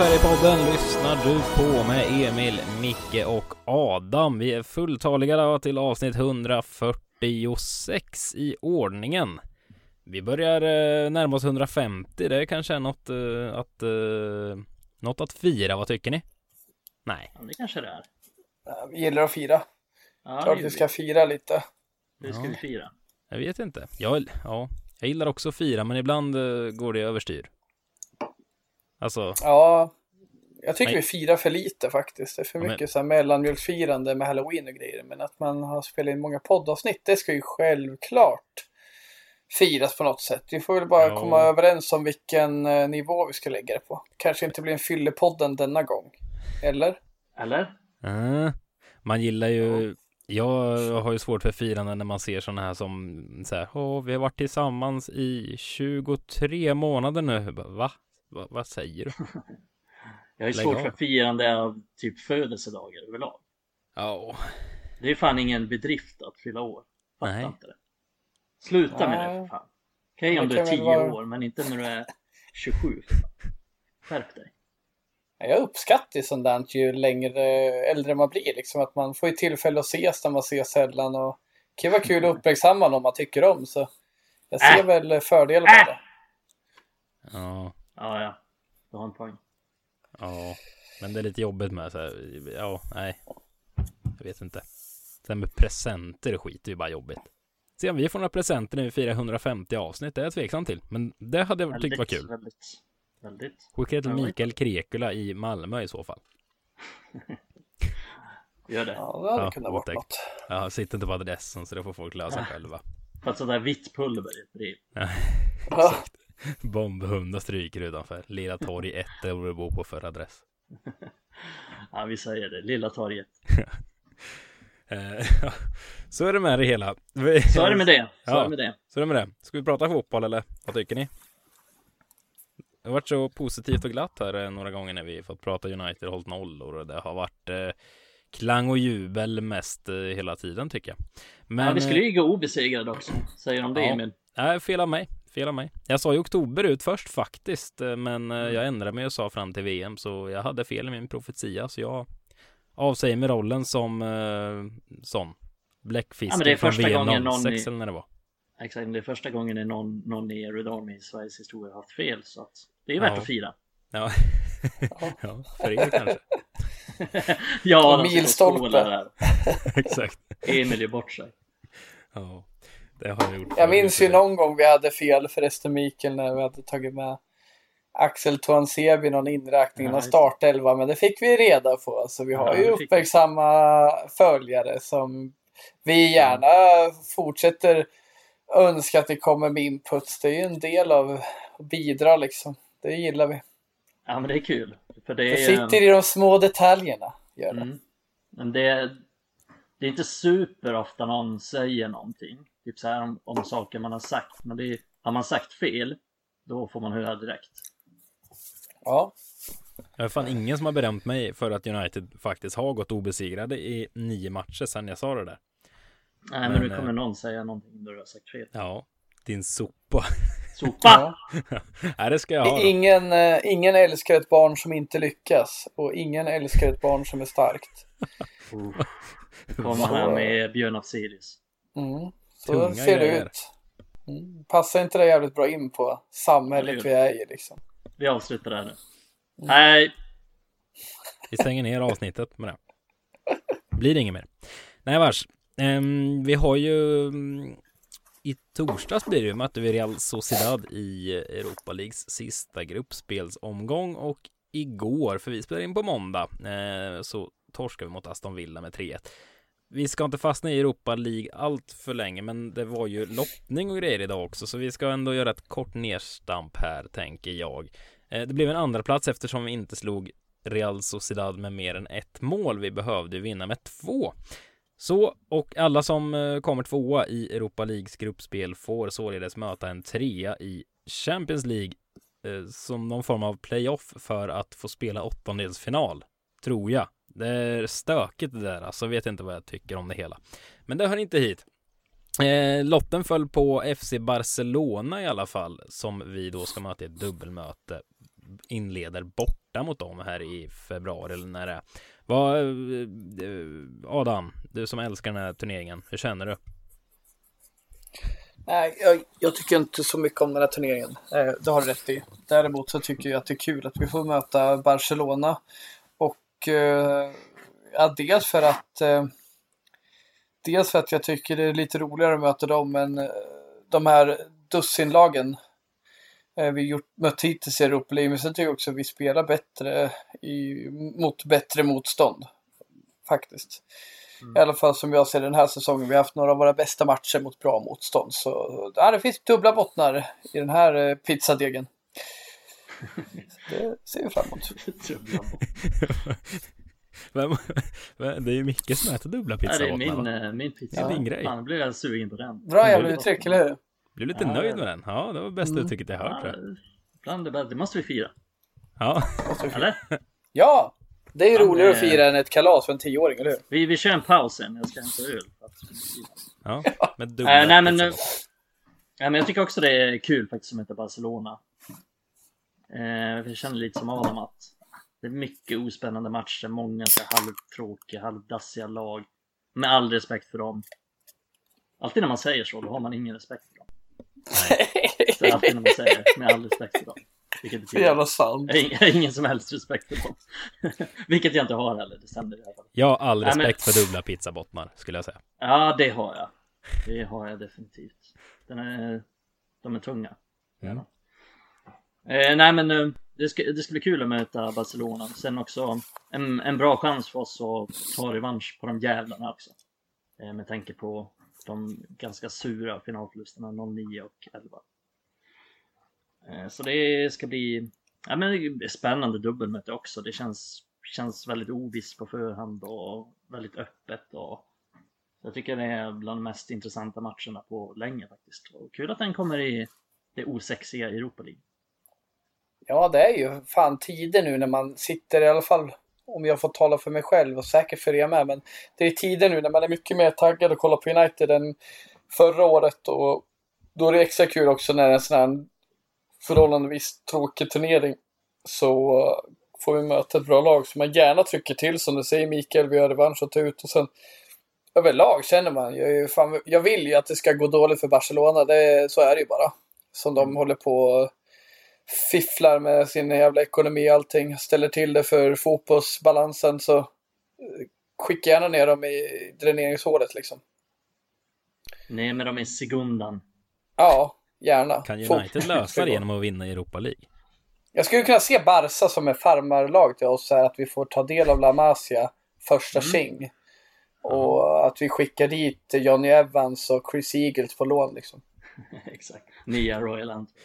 Sverige-podden lyssnar du på med Emil, Micke och Adam. Vi är fulltaliga då till avsnitt 146 i ordningen. Vi börjar eh, närma oss 150. Det kanske är något eh, att eh, något att fira. Vad tycker ni? Nej. Ja, det kanske det är. Vi gillar att fira. Ja, Klart det, vi ska fira lite. det ska Ja. vi fira. Jag vet inte. Jag, ja, jag gillar också att fira, men ibland eh, går det överstyr. Alltså, Ja, jag tycker Nej. vi firar för lite faktiskt. Det är för Ja, men- mycket så här mellanmjölksfirande med halloween och grejer. Men att man har spelat in många poddavsnitt, det ska ju självklart firas på något sätt. Vi får väl bara Ja. komma överens om vilken eh, nivå vi ska lägga det på. Kanske inte blir en fyllepodden denna gång. Eller? Eller? eh, man gillar ju Jag har ju svårt för firande när man ser sådana här som så här, Åh, vi har varit tillsammans i 23 månader nu. Va? Va? Vad säger du? Jag ju Lägg svårt av. för firande av typ födelsedagar överlag. Ja, Det är fan ingen bedrift att fylla år. Fattar Nej. inte det. Sluta med det Nej. för fan. Okej Det om du är väl 10 vara- år, men inte när du är 27. för fan. Skärp dig. Ja, Jag uppskattar ju sånt där ju längre äldre man blir. Liksom att man får ju tillfälle att ses när man ses sällan. Och det kan vara kul att uppmärksamma någon man tycker om. Så jag ser Äh. väl fördelar med Äh. det. ja, Ja, ja. Du har en poäng. ja. Men det är lite jobbigt med så här, ja, nej. Jag vet inte. Sen med presenter och skit är ju bara jobbigt. Se om vi får några presenter när vi firar 150 avsnitt, det är jag tveksam till. Men det hade jag tyckt var kul. Väldigt, väldigt. Skicka det till Ja, Mikael Krekula i Malmö i så fall. Gör det. Ja, det hade Ja, kunnat vara något. Jag sitter inte på adressen så det får folk lösa själva. Fast sådär vitt pulver i ett brev. Ja, Bombhundar stryker utanför. Lilla torg 1 där du bor på för adress. Ja, vi säger det. Lilla torget. Eh, så är det med det hela. Så är det med det. Så Ja. är det med det. Så är det med det. Ska vi prata fotboll eller vad tycker ni? Det har varit så positivt och glatt här eh, några gånger när vi fått prata United och hållit nollor och det har varit eh, klang och jubel mest eh, hela tiden tycker jag. Men, ja, vi skulle eh, ju gå obesegrade också. Säger de det Ja. Emil? Nej, fel av mig. Fel av mig. Jag sa i oktober ut först faktiskt, eh, men eh, Mm. jag ändrade mig och sa fram till VM, så jag hade fel i min profetia, så jag avsäger mig rollen som eh, sån. Ja, Bläckfisk men det är från första VM gången någon 06 i- eller när det var. Exakt, det är första gången är någon, någon i Red Army i Sveriges historia har haft fel. Så att det är värt Ja. att fira. Ja. ja, för er kanske. ja, milstolpe. Exakt. Emil är bort sig. Ja, det har jag gjort. jag minns ju någon gång vi hade fel förresten Mikael när vi hade tagit med Axel Tuanzebe någon inräkning det. startelva men det fick vi reda på så vi har Ja, ju det uppmärksamma följare som vi gärna fortsätter önska att det kommer med inputs. Det är ju en del av att bidra liksom. Det gillar vi. Ja, men det är kul. För det Det är... sitter i de små detaljerna. Gör det. Mm. Men det är, det är inte super ofta någon säger någonting. Typ så här om, om saker man har sagt. Men det är, har man sagt fel, då får man höra direkt. Ja. Jag har fan ingen som har berömt mig för att United faktiskt har gått obesegrade i nio matcher sedan jag sa det där. Nej, men, Men, nu kommer eh, någon säga någonting då du har sagt fel. Ja, din sopa. Sopa! ja. Nej, det ska jag ha. då. Ingen, eh, ingen älskar ett barn som inte lyckas och ingen älskar ett barn som är starkt. Oh. Nu kommer han här med Björn Afzelius. Mm. Så Tunga ser det grejer. ut. Mm. Passar inte det jävligt bra in på samhället vi är i liksom? Vi avslutar det här nu. Nej, Vi stänger ner avsnittet med det. Blir det inget mer. Nej, vars. Ehm, vi har ju mm, i torsdags blir det ju mötte vi Real Sociedad i Europa Leagues sista gruppspelsomgång och igår, för vi spelar in på måndag, eh, så torskade vi mot Aston Villa med 3-1. Vi ska inte fastna i Europa League allt för länge, men det var ju lottning och grejer idag också, så vi ska ändå göra ett kort nedstamp här, tänker jag. Eh, det blev en andra plats eftersom vi inte slog Real Sociedad med mer än ett mål. Vi behövde vinna med två. Så, och alla som eh, kommer tvåa i Europa Leagues gruppspel får således möta en trea i Champions League eh, som någon form av playoff för att få spela åttondelsfinal. Tror jag. Det är stökigt det där, alltså vet inte vad jag tycker om det hela. Men det hör inte hit. Eh, lotten föll på FC Barcelona i alla fall, som vi då ska möta i ett dubbelmöte. Inleder borta mot dem här i februari eller när det är. Vad, eh, Adam, du som älskar den här turneringen, hur känner du? Nej, jag, jag, tycker inte så mycket om den här turneringen. Eh, det har du rätt i. Däremot så tycker jag att det är kul att vi får möta Barcelona. Och eh, ja, dels för att eh, Dels för att jag tycker det är lite roligare att möta dem än eh, de här dussinlagen vi gjort, mött hittills i Europa League. Men sen tycker jag också att vi spelar bättre i, mot bättre motstånd. Faktiskt. Mm. I alla fall som jag ser den här säsongen. Vi har haft några av våra bästa matcher mot bra motstånd. Så ja, det finns dubbla bottnar i den här pizzadegen. Det ser vi fram emot. Vem, det är ju Micke som äter dubbla pizza. Ja, det är min, äh, min pizza. Ja. Din grej. Fan, blev jag sugen på den. Bra jävla uttryck, eller hur? Blev lite ja, nöjd med den? Ja, det var bästa mm. uttrycket jag hört. Ja, ibland det, det måste vi fira. Ja. Eller? Ja! Det är ju roligare att fira än ett kalas för en tioåring, eller hur? Vi, vi kör en paus sen, jag ska hämta öl. Ja, med dubbla äh, nej, men, äh, men jag tycker också det är kul faktiskt som heter Barcelona. Eh, jag känner lite som Adam att det är mycket ospännande matcher, många så halvtråkiga, halvdassiga lag. Med all respekt för dem. Alltid när man säger så, då har man ingen respekt för dem. Så alltid när man säger med all respekt för dem. Vilket betyder, jävla sant. Jag har ingen som helst respekt för dem. Vilket jag inte har heller, det stämmer i alla fall. Jag har all respekt Nej, men... för dubbla pizzabottnar, skulle jag säga. Ja, det har jag. Det har jag definitivt. Den är, de är tunga. Mm. Eh, nej men eh, det ska, det ska bli kul att möta Barcelona. Sen också en, en bra chans för oss att ta revansch på de jävlarna också. Eh, med tanke på de ganska sura finalförlusterna 09 och 11. Eh, så det ska bli ja, men spännande dubbelmöte också. Det känns, känns väldigt ovisst på förhand och väldigt öppet. Och jag tycker det är bland de mest intressanta matcherna på länge faktiskt. Och kul att den kommer i det osexiga Europa League. Ja, det är ju fan tider nu när man sitter i alla fall om jag får tala för mig själv och säkert för er med. Men det är tider nu när man är mycket mer taggad att kolla på United än förra året. Och då är det extra kul också när det är en sån här förhållandevis tråkig turnering. Så får vi möta ett bra lag som man gärna trycker till som du säger Mikael. Vi har revansch att ta ut och sen överlag känner man ju fan, jag vill ju att det ska gå dåligt för Barcelona. Det, så är det ju bara. Som de håller på fifflar med sin jävla ekonomi och allting, ställer till det för fotbollsbalansen så eh, skicka gärna ner dem i dräneringshålet liksom. Ner med dem i segundan. Ja, gärna. Kan United lösa det genom att vinna i Europa League? Jag skulle kunna se Barca som en farmarlag till oss, här, att vi får ta del av La Masia första mm. sing. Och mm. att vi skickar dit Johnny Evans och Chris Eagles på lån liksom. Exakt. Nya Royal Antwerp.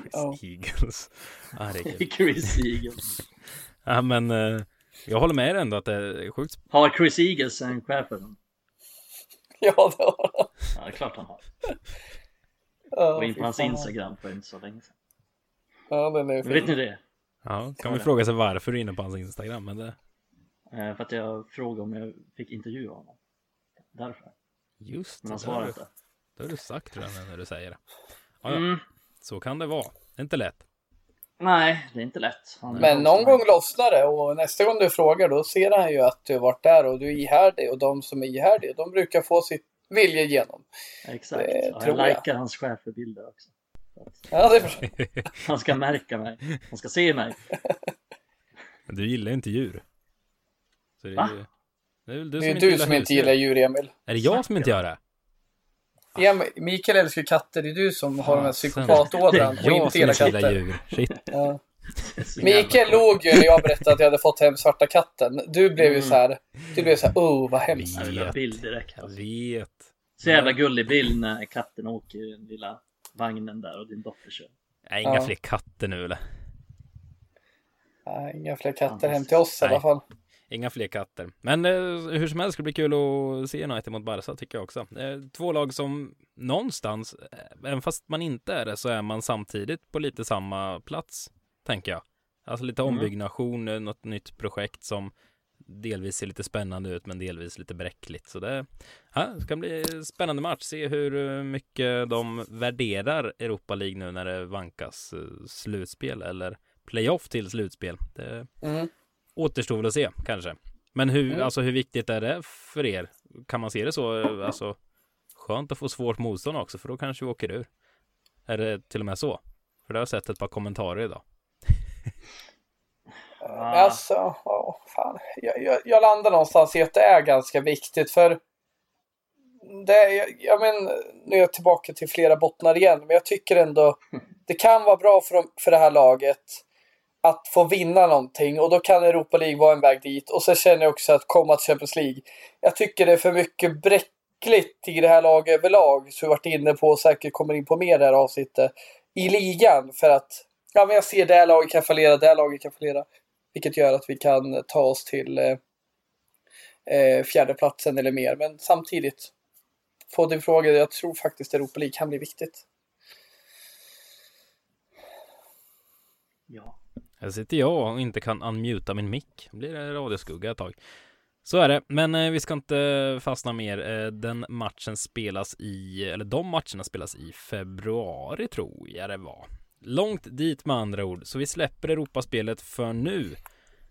Chris oh. Eagles. Ah, Chris Eagles. ja, men eh, jag håller med ändå att det är sjukt. Har Chris Eagles en chef för dem? Ja, det har han. Ja, det är klart han har. Oh, och in på hans Instagram för inte så länge sedan. Ja, den är fin. Vet ni det? Ja, kan vi fråga sig varför du är inne på hans Instagram, men det... Eh, för att jag frågade om jag fick intervjua honom. Därför. Just det. Men han svarade inte. Det har du sagt redan när du säger det. Ja, ja. Mm. Så kan det vara. Det är inte lätt. Nej, det är inte lätt. Men någon gång lossnar det och nästa gång du frågar då ser han ju att du har varit där och du är ihärdig och de som är ihärdiga de brukar få sitt vilja igenom. Exakt. Det, ja, jag likar hans cheferbilder också. Ja, det är Han ska märka mig. Han ska se mig. Men du gillar inte djur. Så det är Va? Ju... Det är väl du det är som, du inte, som inte gillar djur, Emil. Är det jag som inte gör det? Ja, Mikael älskar katter, det är du som har den här psykopatådran och inte gillar katter. Djur. Shit. Ja. Mikael låg ju när jag berättade att jag hade fått hem svarta katten. Du blev ju mm. så här, du blev så här, oh vad hemskt. Jag vet. bild direkt. Jag vet. Så jävla gullig bild när katten åker i den lilla vagnen där och din dotter kör. Nej, inga ja. fler katter nu eller? Nej, inga fler katter hem till oss i alla fall. Inga fler katter. Men eh, hur som helst ska det bli kul att se United mot Barca tycker jag också. Eh, två lag som någonstans, eh, även fast man inte är det, så är man samtidigt på lite samma plats, tänker jag. Alltså lite mm. ombyggnation, mm. något nytt projekt som delvis ser lite spännande ut, men delvis lite bräckligt. Så det, ja, ska bli spännande match. Se hur mycket de värderar Europa League nu när det vankas slutspel eller playoff till slutspel. Det Mm. Återstår väl att se kanske. Men hur, Mm. alltså hur viktigt är det för er? Kan man se det så? Alltså skönt att få svårt motstånd också, för då kanske vi åker ur. Är det till och med så? För det har jag sett ett par kommentarer idag. Ah. Alltså, ja, fan. Jag, jag, jag landar någonstans i att det är ganska viktigt för det, jag, jag men, nu är jag tillbaka till flera bottnar igen, men jag tycker ändå det kan vara bra för, för det här laget att få vinna någonting och då kan Europa League vara en väg dit. Och sen känner jag också att komma till Champions League. Jag tycker det är för mycket bräckligt i det här laget överlag, som vi varit inne på och säkert kommer in på mer i det här avsnittet, i ligan för att ja, men jag ser det här laget kan fallera, det här laget kan fallera. Vilket gör att vi kan ta oss till eh, eh, fjärdeplatsen eller mer. Men samtidigt, på din fråga, jag tror faktiskt Europa League kan bli viktigt. Ja. Här sitter jag och inte kan unmuta min mick. Då blir det radioskugga ett tag. Så är det, men eh, vi ska inte fastna mer. Eh, den matchen spelas i, eller de matcherna spelas i februari tror jag det var. Långt dit med andra ord, så vi släpper Europaspelet för nu.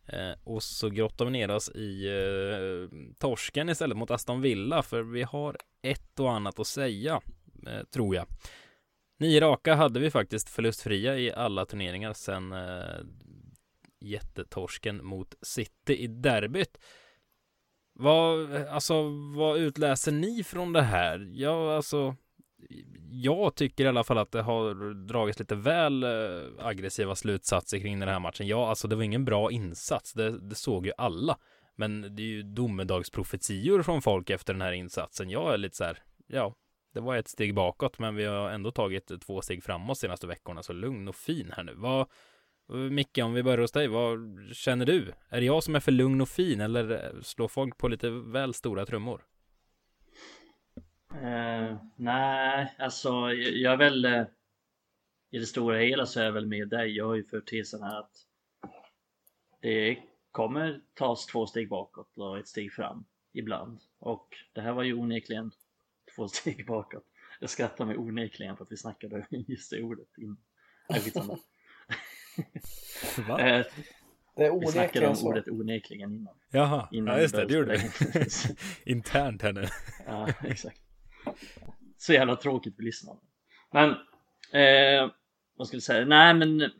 Eh, och så grottar vi ner oss i eh, torsken istället mot Aston Villa, för vi har ett och annat att säga, eh, tror jag. Nio raka hade vi faktiskt förlustfria i alla turneringar sen eh, jättetorsken mot City i derbyt. Vad, alltså, vad utläser ni från det här? Ja, alltså, jag tycker i alla fall att det har dragits lite väl eh, aggressiva slutsatser kring den här matchen. Ja, alltså det var ingen bra insats. Det, det såg ju alla. Men det är ju domedagsprofetior från folk efter den här insatsen. Jag är lite så här, ja, det var ett steg bakåt, men vi har ändå tagit två steg framåt senaste veckorna, så lugn och fin här nu. Vad, Micke, om vi börjar hos dig, vad känner du? Är det jag som är för lugn och fin, eller eh, slår folk på lite väl stora trummor? Uh, nej, alltså jag jag är väl uh, i det stora hela så är jag väl med dig. Jag har ju för tesen här att det kommer tas två steg bakåt och ett steg fram ibland. Och det här var ju onekligen två steg bakåt. Jag skrattar mig onekligen för att vi snackade just det ordet in. Nej, skitsamma. Va? Eh, Det är vi snackade om så. ordet onekligen innan. Jaha, Innan ja just det, det gjorde vi. Internt här nu. Ja, exakt. Så jävla tråkigt för lyssnarna. Men, eh, vad ska vi säga? Nej men, nej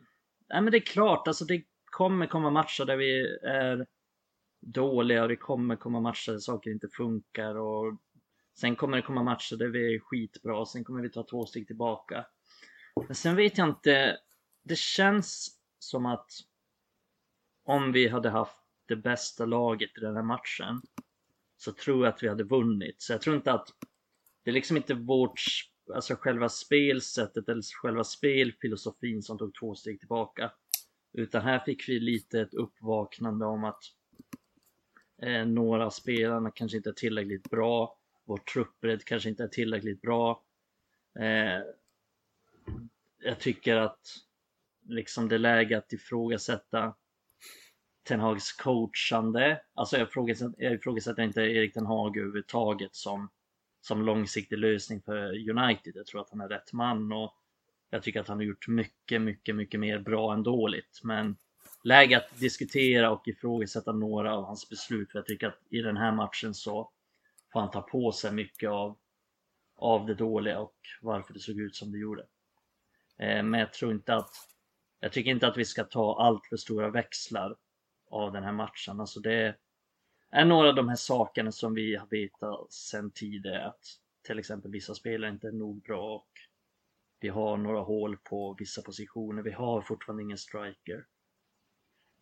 men det är klart, alltså det kommer komma matcher där vi är dåliga och det kommer komma matcher där saker inte funkar och sen kommer det komma matcher där vi är skitbra sen kommer vi ta två steg tillbaka. Men sen vet jag inte, det känns som att om vi hade haft det bästa laget i den här matchen så tror jag att vi hade vunnit. Så jag tror inte att det är liksom inte vårt, alltså själva spelsättet eller själva spelfilosofin som tog två steg tillbaka. Utan här fick vi lite ett uppvaknande om att eh, några av spelarna kanske inte är tillräckligt bra. Vår truppbredd kanske inte är tillräckligt bra. Eh, jag tycker att liksom det är läge att ifrågasätta Ten Hags coachande. Alltså jag ifrågasätter, jag ifrågasätter inte Erik Ten Hag överhuvudtaget som, som långsiktig lösning för United. Jag tror att han är rätt man och jag tycker att han har gjort mycket, mycket, mycket mer bra än dåligt. Men läge att diskutera och ifrågasätta några av hans beslut. För jag tycker att i den här matchen så får han ta på sig mycket av, av det dåliga och varför det såg ut som det gjorde. Eh, men jag tror inte att jag tycker inte att vi ska ta allt för stora växlar av den här matchen. Alltså det är några av de här sakerna som vi har vetat sedan tidigare att till exempel vissa spelare inte är nog bra och vi har några hål på vissa positioner. Vi har fortfarande ingen striker.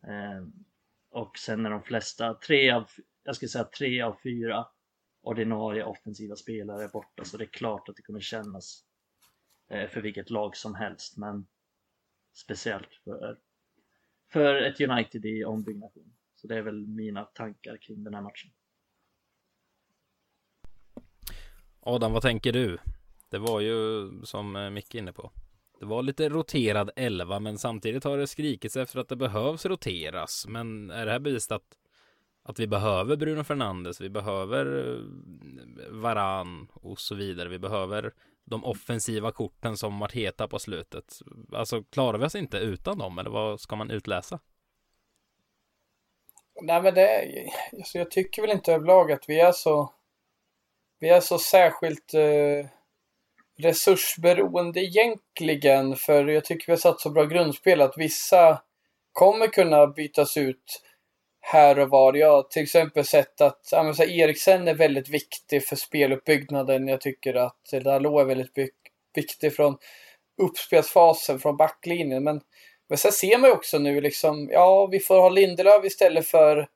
Eh, och sen är de flesta, tre av, jag skulle säga tre av fyra ordinarie offensiva spelare borta så det är klart att det kommer kännas eh, för vilket lag som helst men speciellt för, för ett United i ombyggnation. Så det är väl mina tankar kring den här matchen. Adam, vad tänker du? Det var ju som eh, Micke är inne på. Det var lite roterad elva, men samtidigt har det skrikits efter att det behövs roteras. Men är det här bevisat att, att vi behöver Bruno Fernandes, vi behöver eh, Varan och så vidare. Vi behöver de offensiva korten som varit heta på slutet. Alltså klarar vi oss inte utan dem eller vad ska man utläsa? Nej men det är, alltså jag tycker väl inte överlag att vi är så vi är så särskilt eh, resursberoende egentligen för jag tycker vi har satt så bra grundspel att vissa kommer kunna bytas ut här och var. Jag har till exempel sett att ja, så Eriksen är väldigt viktig för speluppbyggnaden. Jag tycker att Dalot är väldigt viktig från uppspelsfasen, från backlinjen. Men, men sen ser man ju också nu liksom, ja, vi får ha Lindelöf istället för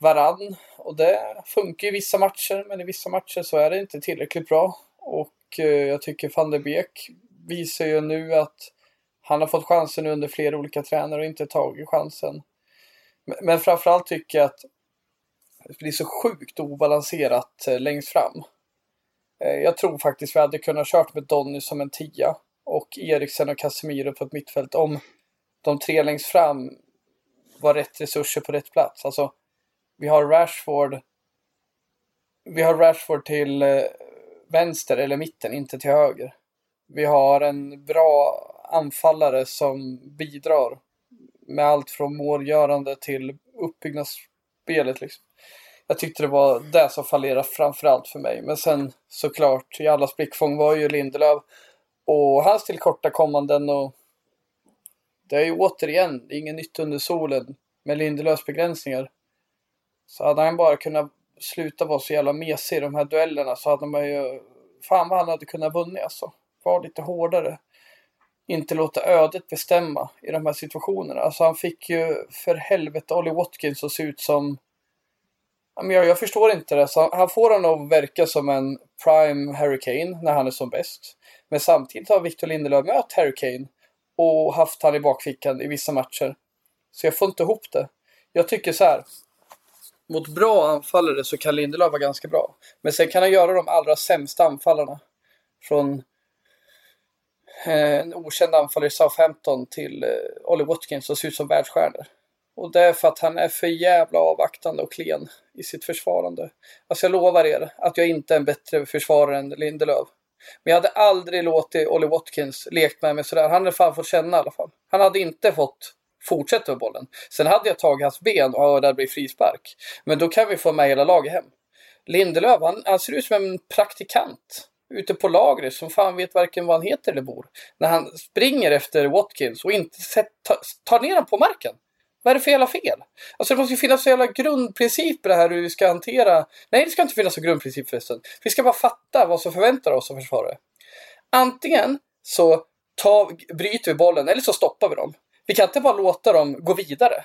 Varann. Och det funkar i vissa matcher, men i vissa matcher så är det inte tillräckligt bra. Och eh, jag tycker van der Beek visar ju nu att han har fått chansen under flera olika tränare och inte tagit chansen. Men framförallt tycker jag att det blir så sjukt obalanserat eh, längst fram. Eh, jag tror faktiskt vi hade kunnat kört med Donny som en tia och Eriksen och Casemiro på ett mittfält om de tre längst fram var rätt resurser på rätt plats. Alltså, vi har Rashford vi har Rashford till eh, vänster eller mitten, inte till höger. Vi har en bra anfallare som bidrar med allt från målgörande till uppbyggnadsspelet. Liksom. Jag tyckte det var det som fallerade framförallt för mig. Men sen såklart, i allas blickfång var ju Lindelöf och hans tillkortakommanden och det är ju återigen, inget nytt under solen med Lindelöfs begränsningar. Så hade han bara kunnat sluta vara så jävla mesig i de här duellerna så hade man ju, fan vad han hade kunnat vunnit alltså. Var lite hårdare inte låta ödet bestämma i de här situationerna. Alltså han fick ju för helvete Ollie Watkins att se ut som... Jag, jag förstår inte det. Så han får honom att verka som en prime Harry Kane när han är som bäst. Men samtidigt har Victor Lindelöf mött Harry Kane och haft han i bakfickan i vissa matcher. Så jag får inte ihop det. Jag tycker så här. Mot bra anfallare så kan Lindelöf vara ganska bra. Men sen kan han göra de allra sämsta anfallarna. Från Eh, en okänd anfallare i Southampton till eh, Ollie Watkins som ser ut som världsstjärnor. Och det är för att han är för jävla avvaktande och klen i sitt försvarande. Alltså jag lovar er att jag inte är en bättre försvarare än Lindelöf. Men jag hade aldrig låtit Ollie Watkins lekt med mig sådär. Han hade fan fått känna i alla fall. Han hade inte fått fortsätta med bollen. Sen hade jag tagit hans ben och det blir frispark. Men då kan vi få med hela laget hem. Lindelöf, han, han ser ut som en praktikant ute på lagret som fan vet varken vad han heter eller bor. När han springer efter Watkins och inte tar ner honom på marken. Vad är det för jävla fel? Alltså det måste ju finnas så jävla grundprinciper här hur vi ska hantera... Nej, det ska inte finnas några grundprinciper förresten. Vi ska bara fatta vad som förväntar oss som försvarare. Antingen så tar, bryter vi bollen eller så stoppar vi dem. Vi kan inte bara låta dem gå vidare.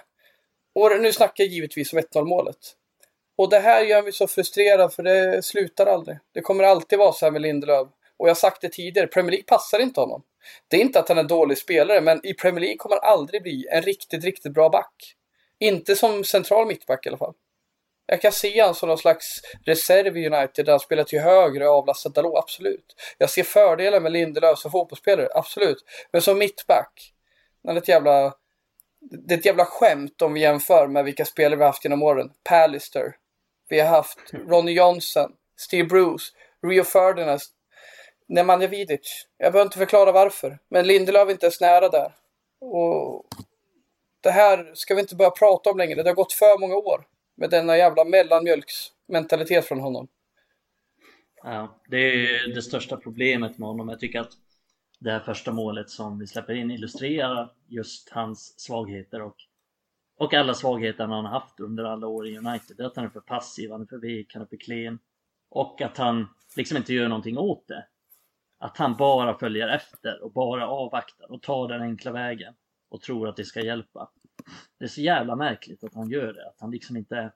Och nu snackar jag givetvis om 1-0 målet. Och det här gör mig så frustrerad för det slutar aldrig. Det kommer alltid vara så här med Lindelöf. Och jag har sagt det tidigare, Premier League passar inte honom. Det är inte att han är en dålig spelare, men i Premier League kommer han aldrig bli en riktigt, riktigt bra back. Inte som central mittback i alla fall. Jag kan se honom som någon slags reserv i United där han spelar till höger och avlastar Dalot, absolut. Jag ser fördelar med Lindelöf som fotbollsspelare, absolut. Men som mittback, han är ett jävla... Det är ett jävla skämt om vi jämför med vilka spelare vi har haft genom åren. Pallister, vi har haft Ronny Johnson, Steve Bruce, Rio Ferdinand, Nemanja Vidic. Jag behöver inte förklara varför. Men Lindelöf är inte ens nära där. Och det här ska vi inte börja prata om längre. Det har gått för många år med denna jävla mellanmjölksmentalitet från honom. Ja, det är det största problemet med honom. Jag tycker att det här första målet som vi släpper in illustrerar just hans svagheter och och alla svagheter han har haft under alla år i United. Att han är för passiv, han är för vek, han är för klen. Och att han liksom inte gör någonting åt det. Att han bara följer efter och bara avvaktar och tar den enkla vägen. Och tror att det ska hjälpa. Det är så jävla märkligt att han gör det. Att han liksom inte...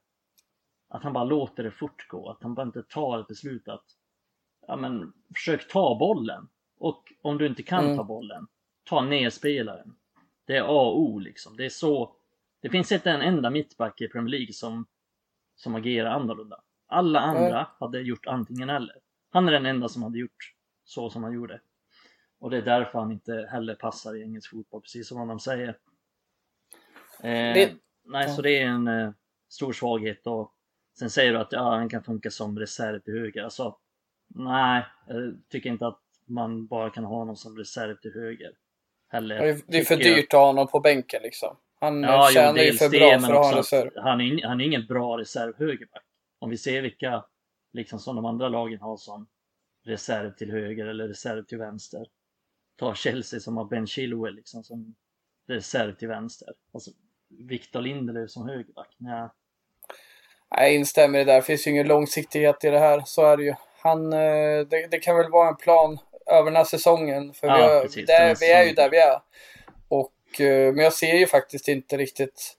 Att han bara låter det fortgå. Att han bara inte tar ett beslut att... Ja men, försök ta bollen. Och om du inte kan mm. ta bollen, ta ner spelaren. Det är A och O liksom. Det är så det finns inte en enda mittback i Premier League som, som agerar annorlunda. Alla andra mm. hade gjort antingen eller. Han är den enda som hade gjort så som han gjorde. Och det är därför han inte heller passar i engelsk fotboll, precis som de säger. Eh, det... Nej, så det är en eh, stor svaghet och sen säger du att ja, han kan funka som reserv till höger. Alltså, nej, jag tycker inte att man bara kan ha honom som reserv till höger. Heller, det är för dyrt att ha honom på bänken liksom. Han ja, tjänar ju för bra för att ha en reserv. Han är, han är ingen bra reserv högerback. Om vi ser vilka liksom som de andra lagen har som reserv till höger eller reserv till vänster. Ta Chelsea som har Ben Chilwell liksom som reserv till vänster. Alltså, Victor Lindelöf som högerback. Nej. Jag instämmer i det där. Det finns ju ingen långsiktighet i det här. Så är det ju. Han, eh, det, det kan väl vara en plan över den här säsongen. För ja, vi, har, precis, där, vi är ju där vi är. Och, eh, men jag ser ju faktiskt inte riktigt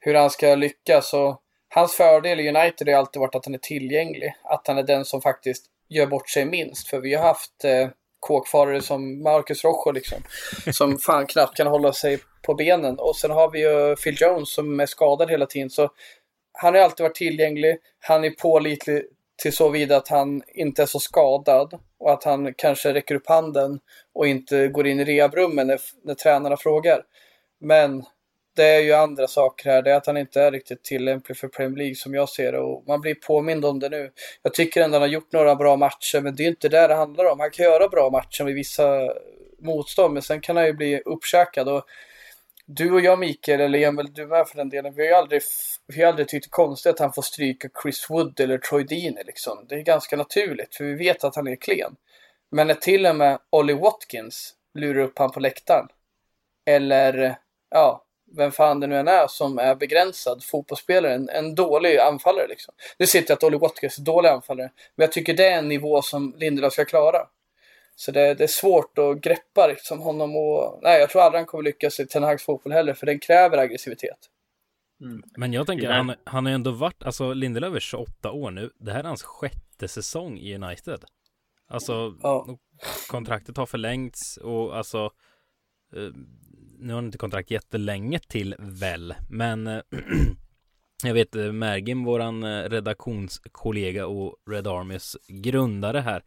hur han ska lyckas. Och hans fördel i United har alltid varit att han är tillgänglig. Att han är den som faktiskt gör bort sig minst. För vi har haft eh, kåkfarare som Marcus Rojo liksom. Som fan knappt kan hålla sig på benen. Och sen har vi ju Phil Jones som är skadad hela tiden. Så han har alltid varit tillgänglig. Han är pålitlig till så vida att han inte är så skadad. Och att han kanske räcker upp handen och inte går in i rehabrummen när, när tränarna frågar. Men det är ju andra saker här. Det är att han inte är riktigt tillämplig för Premier League som jag ser det. Och man blir påmind om det nu. Jag tycker ändå han har gjort några bra matcher, men det är inte det det handlar om. Han kan göra bra matcher med vissa motstånd, men sen kan han ju bli uppkäkad. Och du och jag Mikael, eller Emil, du med för den delen, vi har ju aldrig, vi har aldrig tyckt det konstigt att han får stryka Chris Wood eller Troy Deeney liksom. Det är ganska naturligt, för vi vet att han är klen. Men när till och med Ollie Watkins lurar upp han på läktaren, eller ja, vem fan det nu än är som är begränsad fotbollsspelare, en, en dålig anfallare liksom. Nu sitter jag att Ollie Watkins är dålig anfallare, men jag tycker det är en nivå som Lindelöf ska klara. Så det, det, är svårt att greppa liksom honom och nej, jag tror aldrig han kommer lyckas i Ten Hags fotboll heller, för den kräver aggressivitet. Mm. Men jag tänker, han, han har ju ändå varit, alltså Lindelöf är 28 år nu, det här är hans sjätte säsong i United. Alltså, ja. kontraktet har förlängts och alltså eh, nu har han inte kontrakt jättelänge till väl, men eh, jag vet eh, Mergim, våran redaktionskollega och Red Armys grundare här.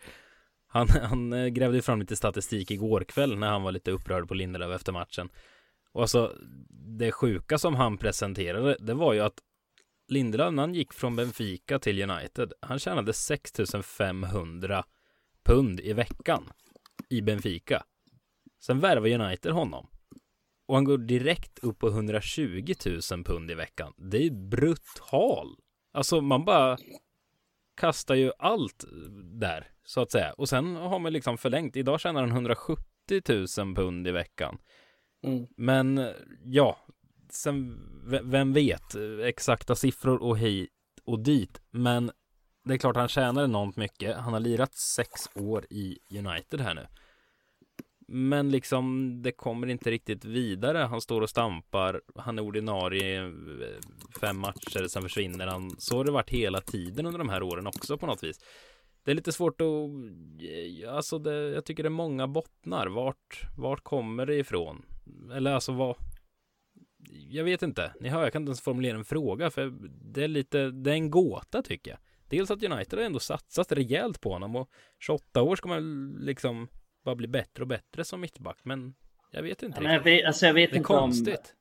Han, han eh, grävde fram lite statistik igår kväll när han var lite upprörd på Lindelöf efter matchen. Och alltså det sjuka som han presenterade, det var ju att Lindelöf när han gick från Benfica till United, han tjänade 6500 pund i veckan i Benfica. Sen värvade United honom och han går direkt upp på 120 000 pund i veckan. Det är brutal. Alltså man bara kastar ju allt där så att säga. Och sen har man liksom förlängt. Idag tjänar han 170 000 pund i veckan. Mm. Men ja, sen vem vet exakta siffror och hit och dit. Men det är klart han tjänar enormt mycket. Han har lirat sex år i United här nu. Men liksom det kommer inte riktigt vidare. Han står och stampar. Han är ordinarie eh, fem matcher. Sen försvinner han. Så har det varit hela tiden under de här åren också på något vis. Det är lite svårt att, eh, alltså det, jag tycker det är många bottnar. Vart, vart kommer det ifrån? Eller alltså vad? Jag vet inte. Ni hör, jag kan inte ens formulera en fråga för det är lite, det är en gåta tycker jag. Dels att United har ändå satsat rejält på honom och 28 år ska man liksom bara blir bättre och bättre som mittback. Men jag vet inte. Ja, jag vet, alltså jag vet det är inte konstigt.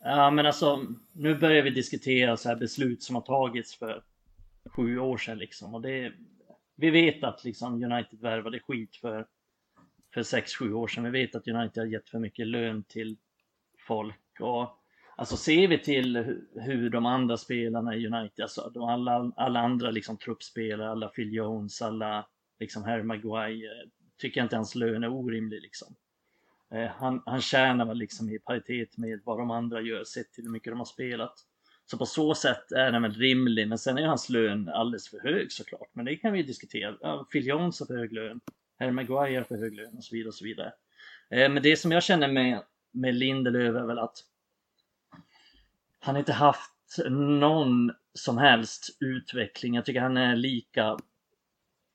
Om, ja, men alltså nu börjar vi diskutera så här beslut som har tagits för sju år sedan liksom. Och det, vi vet att liksom United värvade skit för, för sex, sju år sedan. Vi vet att United har gett för mycket lön till folk. Och Alltså ser vi till hur de andra spelarna i United, alltså de alla, alla andra liksom truppspelare, alla Phil Jones, alla liksom Harry Maguire, tycker jag inte hans lön är orimlig liksom. Eh, han, han tjänar väl liksom i paritet med vad de andra gör sett till hur mycket de har spelat. Så på så sätt är den väl rimlig, men sen är hans lön alldeles för hög såklart. Men det kan vi diskutera. Ja, Phil Jones har för hög lön, Harry Maguire har för hög lön och så vidare och så vidare. Eh, men det som jag känner med, med Lindelöf är väl att han inte haft någon som helst utveckling. Jag tycker han är lika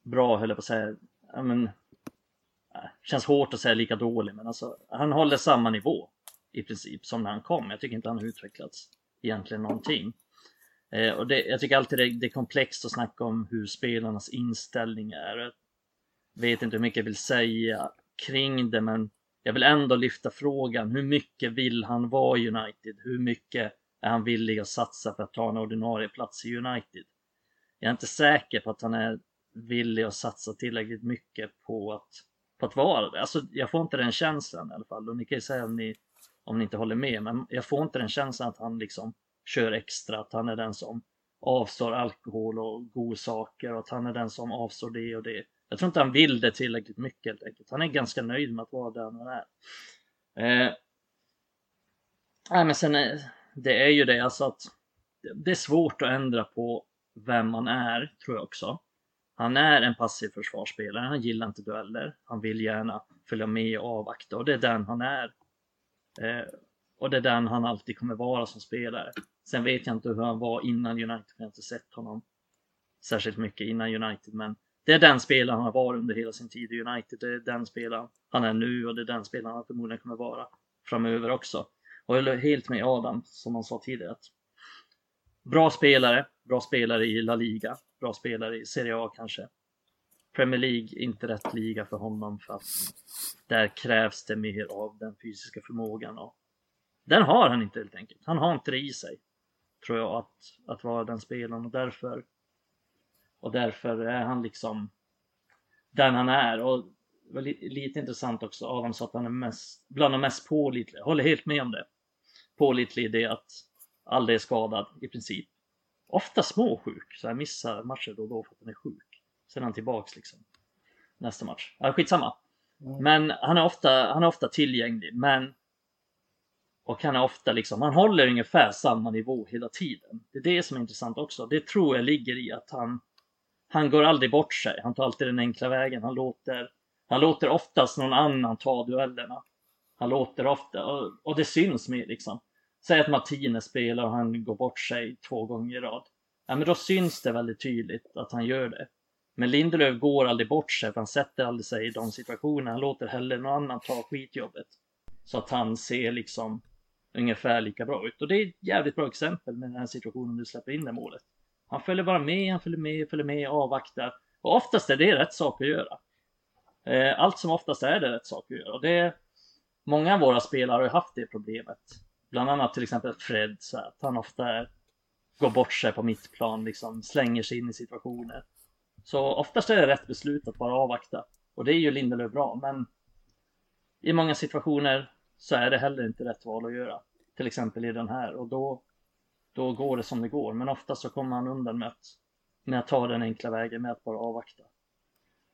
bra, höll jag på att säga, men, känns hårt att säga lika dålig, men alltså han håller samma nivå i princip som när han kom. Jag tycker inte han har utvecklats egentligen någonting. Eh, och det, jag tycker alltid det, det, är komplext att snacka om hur spelarnas inställning är. Jag vet inte hur mycket jag vill säga kring det, men jag vill ändå lyfta frågan. Hur mycket vill han vara United? Hur mycket är han villig att satsa för att ta en ordinarie plats i United? Jag är inte säker på att han är villig att satsa tillräckligt mycket på att, på att vara det. Alltså, jag får inte den känslan i alla fall. Och ni kan ju säga om ni, om ni inte håller med, men jag får inte den känslan att han liksom kör extra, att han är den som avstår alkohol och godsaker och att han är den som avstår det och det. Jag tror inte han vill det tillräckligt mycket helt enkelt. Han är ganska nöjd med att vara där han är. Eh, nej, men sen är, det är ju det alltså att det är svårt att ändra på vem man är, tror jag också. Han är en passiv försvarsspelare, han gillar inte dueller. Han vill gärna följa med och avvakta och det är den han är. Eh, och det är den han alltid kommer vara som spelare. Sen vet jag inte hur han var innan United, jag har inte sett honom särskilt mycket innan United, men det är den spelaren han har varit under hela sin tid i United. Det är den spelaren han är nu och det är den spelaren han förmodligen kommer vara framöver också. Och jag håller helt med Adam, som han sa tidigare, att bra spelare, bra spelare i La Liga, bra spelare i Serie A kanske. Premier League, inte rätt liga för honom för att där krävs det mer av den fysiska förmågan och den har han inte helt enkelt. Han har inte det i sig, tror jag, att, att vara den spelaren och därför och därför är han liksom den han är och lite intressant också, Adam sa att han är mest, bland de mest pålitliga, håller helt med om det. Pålitlig i det att aldrig är skadad i princip. Ofta småsjuk, så jag missar matcher då och då för att han är sjuk. Sen är han tillbaks liksom nästa match. Ja, skitsamma. Mm. Men han är, ofta, han är ofta tillgänglig, men och han är ofta liksom, han håller ungefär samma nivå hela tiden. Det är det som är intressant också. Det tror jag ligger i att han han går aldrig bort sig. Han tar alltid den enkla vägen. Han låter, han låter oftast någon annan ta duellerna. Han låter ofta, och, och det syns med liksom. Säg att Martinez spelar och han går bort sig två gånger i rad. Ja, men då syns det väldigt tydligt att han gör det. Men Lindelöf går aldrig bort sig, för han sätter aldrig sig i de situationerna. Han låter hellre någon annan ta skitjobbet. Så att han ser liksom ungefär lika bra ut. Och det är ett jävligt bra exempel med den här situationen du släpper in det målet. Han följer bara med, han följer med, följer med, avvaktar. Och oftast är det rätt sak att göra. Eh, allt som oftast är det rätt sak att göra. Och det, många av våra spelare har ju haft det problemet. Bland annat till exempel Fred, så att han ofta går bort sig på mittplan, liksom slänger sig in i situationer. Så oftast är det rätt beslut att bara avvakta. Och det är ju Lindelöf bra, men i många situationer så är det heller inte rätt val att göra. Till exempel i den här och då då går det som det går. Men ofta så kommer han undan med att, med att ta den enkla vägen med att bara avvakta.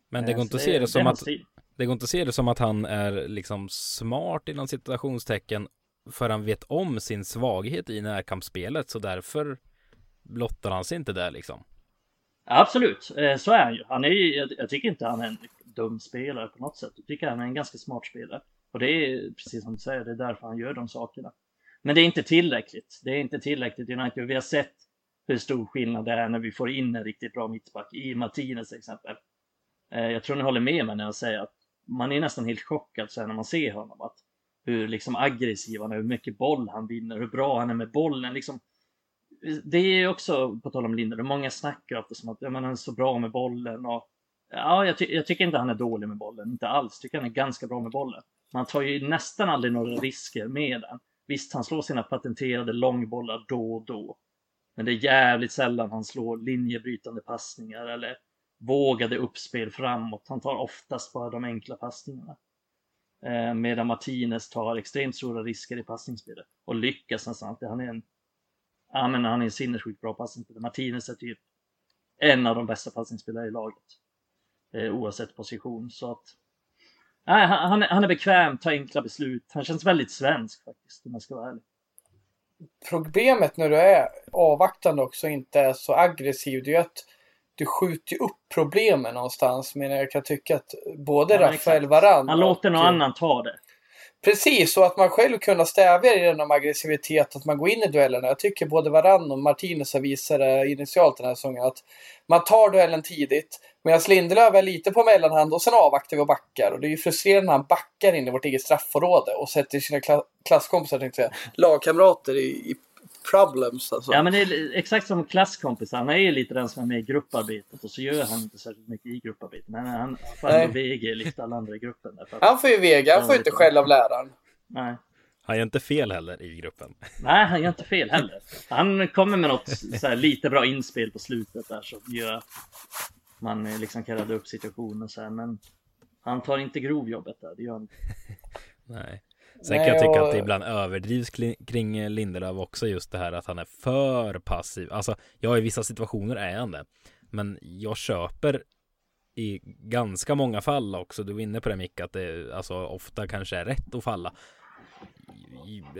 Men det går eh, inte att se det som att det går inte att se det som att han är liksom smart inom citationstecken för han vet om sin svaghet i närkampsspelet så därför blottar han sig inte där liksom. Absolut, eh, så är han ju. Han är ju, jag tycker inte han är en dum spelare på något sätt. Jag tycker han är en ganska smart spelare. Och det är precis som du säger, det är därför han gör de sakerna. Men det är inte tillräckligt. Det är inte tillräckligt United. Vi har sett hur stor skillnad det är när vi får in en riktigt bra mittback i Martinez till exempel. Eh, jag tror ni håller med mig när jag säger att man är nästan helt chockad sen när man ser honom. Att hur liksom aggressiv han är, hur mycket boll han vinner, hur bra han är med bollen. Liksom, det är också, på tal om Linder, många snackar ofta som att ja, han är så bra med bollen. Och, ja, jag, ty jag, tycker inte han är dålig med bollen, inte alls. Jag tycker han är ganska bra med bollen. Man tar ju nästan aldrig några risker med den. Visst, han slår sina patenterade långbollar då och då. Men det är jävligt sällan han slår linjebrytande passningar eller vågade uppspel framåt. Han tar oftast bara de enkla passningarna. Eh, medan Martinez tar extremt stora risker i passningsspelet och lyckas nästan alltid. Han är en, ja, men han är en sinnessjukt bra passningsspelare. Martinez är typ en av de bästa passningsspelare i laget. Eh, oavsett position. Så att Nej, han, han är bekväm, tar enkla beslut. Han känns väldigt svensk faktiskt, om jag ska vara ärlig. Problemet när du är avvaktande också inte är så aggressiv, det är ju att du skjuter upp problemen någonstans. Men jag kan tycka att både ja, Rafael Varan Han låter någon annan ta det. Precis, och att man själv kunna stävja genom aggressivitet, att man går in i duellerna. Jag tycker både Varann och Martinez har visat det initialt den här säsongen att man tar duellen tidigt. Medan Lindelöf är lite på mellanhand och sen avvaktar vi och backar. Och det är ju frustrerande när han backar in i vårt eget straffområde och sätter sina kla klasskompisar, tänkte jag lagkamrater i, i problems. Alltså. Ja men det är exakt som klasskompisar. Han är ju lite den som är med i grupparbetet och så gör han inte särskilt mycket i grupparbetet. Men han får ändå VG likt alla andra i gruppen. han får ju VG, han får inte skäll av läraren. Nej. Han gör inte fel heller i gruppen. Nej, han gör inte fel heller. Han kommer med något så här, lite bra inspel på slutet där som gör att man liksom kan rädda upp situationen så här, men han tar inte grovjobbet där, det gör han inte. Nej. Sen kan jag tycka att det ibland överdrivs kring Lindelöf också just det här att han är för passiv. Alltså, ja, i vissa situationer är han det. Men jag köper i ganska många fall också, du är inne på det Micke, att det alltså ofta kanske är rätt att falla.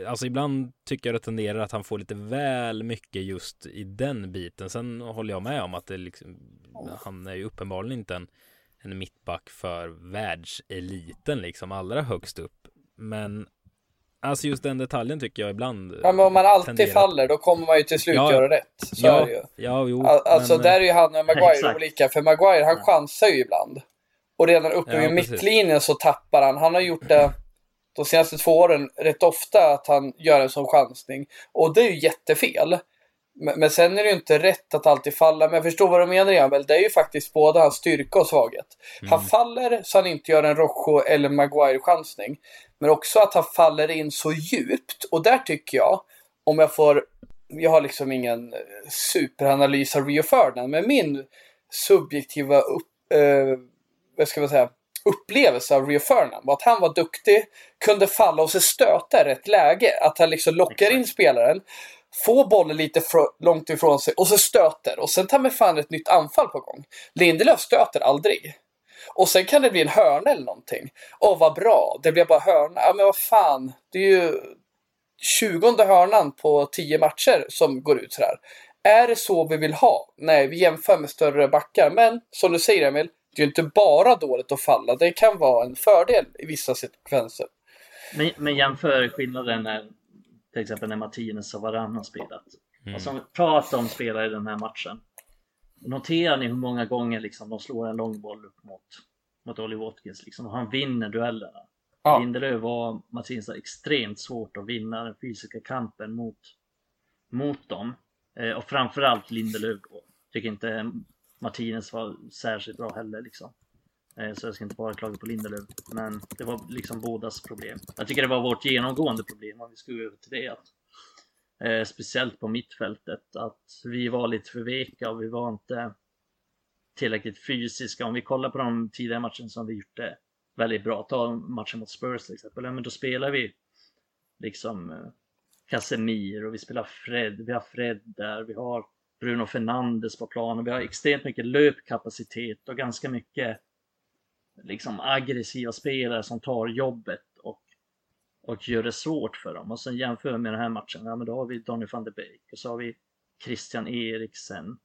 Alltså ibland tycker jag det tenderar att han får lite väl mycket just i den biten. Sen håller jag med om att det liksom, han är ju uppenbarligen inte en, en mittback för världseliten liksom allra högst upp. Men Alltså just den detaljen tycker jag ibland Ja men om man alltid tenderar... faller då kommer man ju till slut ja, göra rätt. Så ja, är det ju. Ja, jo, alltså men... där är ju han och Maguire olika. För Maguire han chansar ju ibland. Och redan uppe ja, vid mittlinjen så tappar han. Han har gjort det de senaste två åren rätt ofta att han gör en sån chansning. Och det är ju jättefel. Men, men sen är det ju inte rätt att alltid falla. Men jag förstår vad du menar Emil. Det är ju faktiskt både hans styrka och svaghet. Mm. Han faller så han inte gör en Rojo eller Maguire-chansning. Men också att han faller in så djupt. Och där tycker jag, om jag får, jag har liksom ingen superanalys av Rio Ferdinand, men min subjektiva upp, eh, vad ska man säga, upplevelse av Rio Ferdinand var att han var duktig, kunde falla och så stöta i rätt läge. Att han liksom lockar in spelaren, får bollen lite långt ifrån sig och så stöter. Och sen tar med fan ett nytt anfall på gång. Lindelöf stöter aldrig. Och sen kan det bli en hörna eller någonting. Åh, vad bra. Det blev bara hörna. Ja, men vad fan. Det är ju tjugonde hörnan på tio matcher som går ut sådär. Är det så vi vill ha? Nej, vi jämför med större backar. Men som du säger Emil, det är ju inte bara dåligt att falla. Det kan vara en fördel i vissa sekvenser. Men, men jämför skillnaden när till exempel när Martinez och Varann har spelat. Mm. Som pratar om spelare i den här matchen. Noterar ni hur många gånger liksom de slår en långboll upp mot, mot Ollie Watkins liksom, och han vinner duellerna? Ja. Lindelöf och Martinez extremt svårt att vinna den fysiska kampen mot, mot dem. Eh, och framförallt Lindelöf tycker inte Martinez var särskilt bra heller liksom. Eh, så jag ska inte bara klaga på Lindelöf. Men det var liksom bådas problem. Jag tycker det var vårt genomgående problem om vi skulle gå över till det. Att, eh, speciellt på mittfältet. Att vi var lite för veka och vi var inte tillräckligt fysiska. Om vi kollar på de tidigare matcherna som vi gjort det väldigt bra. Ta matchen mot Spurs till exempel. Ja, men då spelar vi liksom eh, Casemir och vi spelar Fred. Vi har Fred där. Vi har Bruno Fernandes på planen. Vi har extremt mycket löpkapacitet och ganska mycket liksom aggressiva spelare som tar jobbet och, och gör det svårt för dem. Och sen jämför med den här matchen, ja men då har vi Donny van de Beek och så har vi Christian Eriksen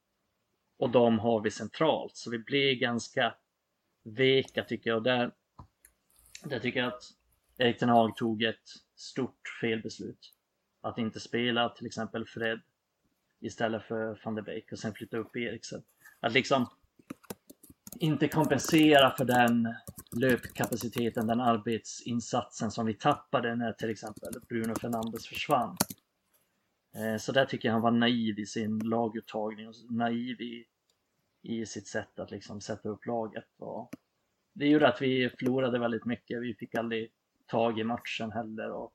och de har vi centralt. Så vi blir ganska veka tycker jag. Och där, där tycker jag att Erik Ten Hag tog ett stort felbeslut. Att inte spela till exempel Fred istället för van de Beek och sen flytta upp Eriksen. Att liksom inte kompensera för den löpkapaciteten, den arbetsinsatsen som vi tappade när till exempel Bruno Fernandes försvann. Eh, så där tycker jag han var naiv i sin laguttagning och naiv i, i sitt sätt att liksom sätta upp laget. Och det gjorde att vi förlorade väldigt mycket. Vi fick aldrig tag i matchen heller och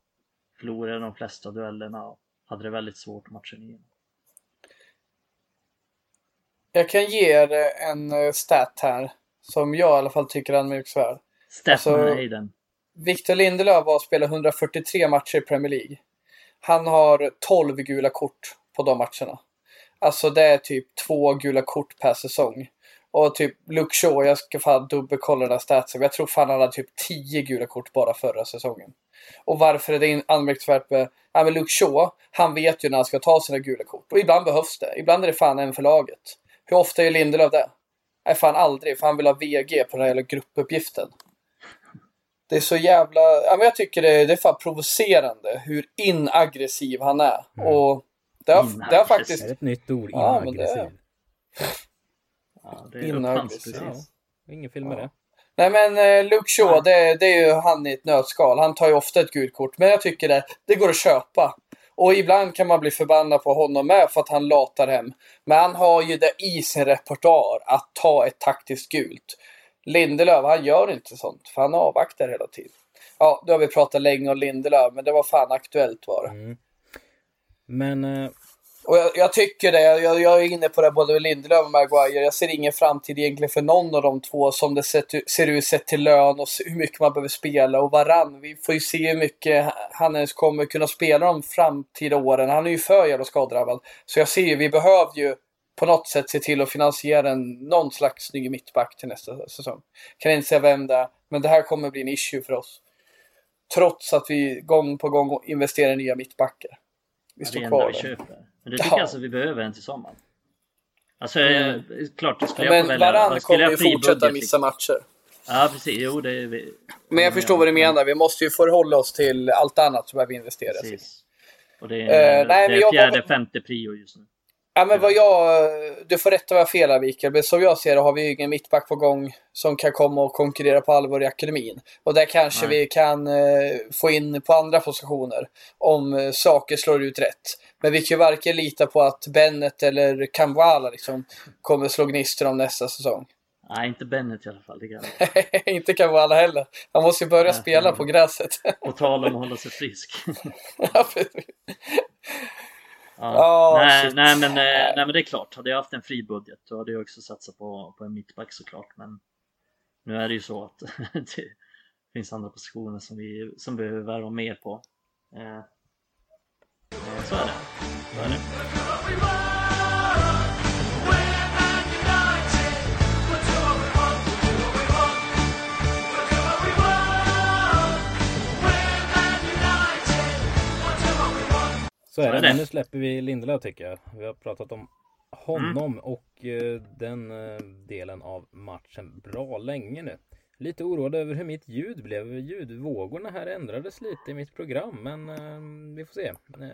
förlorade de flesta duellerna och hade det väldigt svårt matchen igenom. Jag kan ge er en eh, stat här. Som jag i alla fall tycker är anmärkningsvärd. Alltså. Victor Lindelöf har spelat 143 matcher i Premier League. Han har 12 gula kort på de matcherna. Alltså det är typ två gula kort per säsong. Och typ Luke Shaw, jag ska fan dubbelkolla den här statsen. Jag tror fan han hade typ 10 gula kort bara förra säsongen. Och varför är det anmärkningsvärt med... Ja men Luke Shaw, han vet ju när han ska ta sina gula kort. Och ibland behövs det. Ibland är det fan en för laget. Hur ofta är Lindelöf det? Nej, fan aldrig. För han vill ha VG på den här jävla gruppuppgiften. Det är så jävla... Ja, men jag tycker det, är, det är fan provocerande hur inaggressiv han är. Mm. Och det har, det har faktiskt... Det är ett nytt ord, inaggressiv. Ja, Ja, det är inaggressiv. Ja, ingen fel med ja. det. Nej men eh, Luke Shaw, det, det, är ju han i ett nötskal. Han tar ju ofta ett gult kort. Men jag tycker det, det går att köpa. Och ibland kan man bli förbannad på honom med för att han latar hem. Men han har ju det i sin repertoar att ta ett taktiskt gult. Lindelöf, han gör inte sånt. För han avvaktar hela tiden. Ja, då har vi pratat länge om Lindelöf, men det var fan aktuellt var det. Mm. Men eh, och jag, jag tycker det, jag, jag är inne på det både med Lindelöf och Maguire. Jag ser ingen framtid egentligen för någon av de två som det sett, ser ut sett till lön och hur mycket man behöver spela. Och Varann, vi får ju se hur mycket han ens kommer kunna spela de framtida åren. Han är ju för jävla skadedrabbad. Så jag ser ju, vi behöver ju på något sätt se till att finansiera en, någon slags ny mittback till nästa säsong. Kan inte säga vem det är, men det här kommer bli en issue för oss. Trots att vi gång på gång investerar i nya mittbackar. Vi står kvar där. Men det tycker Ja. jag alltså vi behöver en till sommaren. Alltså Mm. eh, klart, skulle jag men få välja. Varann kommer jag ju fortsätta budget, missa matcher. Ja precis, jo det är vi. Men jag förstår vad du menar. Vi måste ju förhålla oss till allt annat som behöver investeras i. Och det är, Eh, nej, det är jag fjärde, var- femte prio just nu. Ja, men vad jag... Du får rätta vad jag har fel här, Mikael. Men som jag ser det har vi ju ingen mittback på gång som kan komma och konkurrera på allvar i akademin. Och där kanske Nej. vi kan eh, få in på andra positioner om eh, saker slår ut rätt. Men vi kan ju varken lita på att Bennett eller Kamwala liksom kommer slå gnistor om nästa säsong. Nej, inte Bennett i alla fall. Det kan. Inte Kamwala heller. Han måste ju börja Nej, spela på gräset. På tal om att hålla sig frisk. Ja. Åh, nej, shit. nej, men, eh, nej men det är klart, hade jag haft en fri budget då hade jag också satsat på, på en mittback såklart. Men nu är det ju så att det finns andra positioner som vi som behöver värva mer på. Eh, eh, så är det. Så är det. Så är det. Men nu släpper vi Lindelöf tycker jag. Vi har pratat om honom Mm. och eh, den eh, delen av matchen bra länge nu. Lite oroad över hur mitt ljud blev. Ljudvågorna här ändrades lite i mitt program, men eh, vi får se.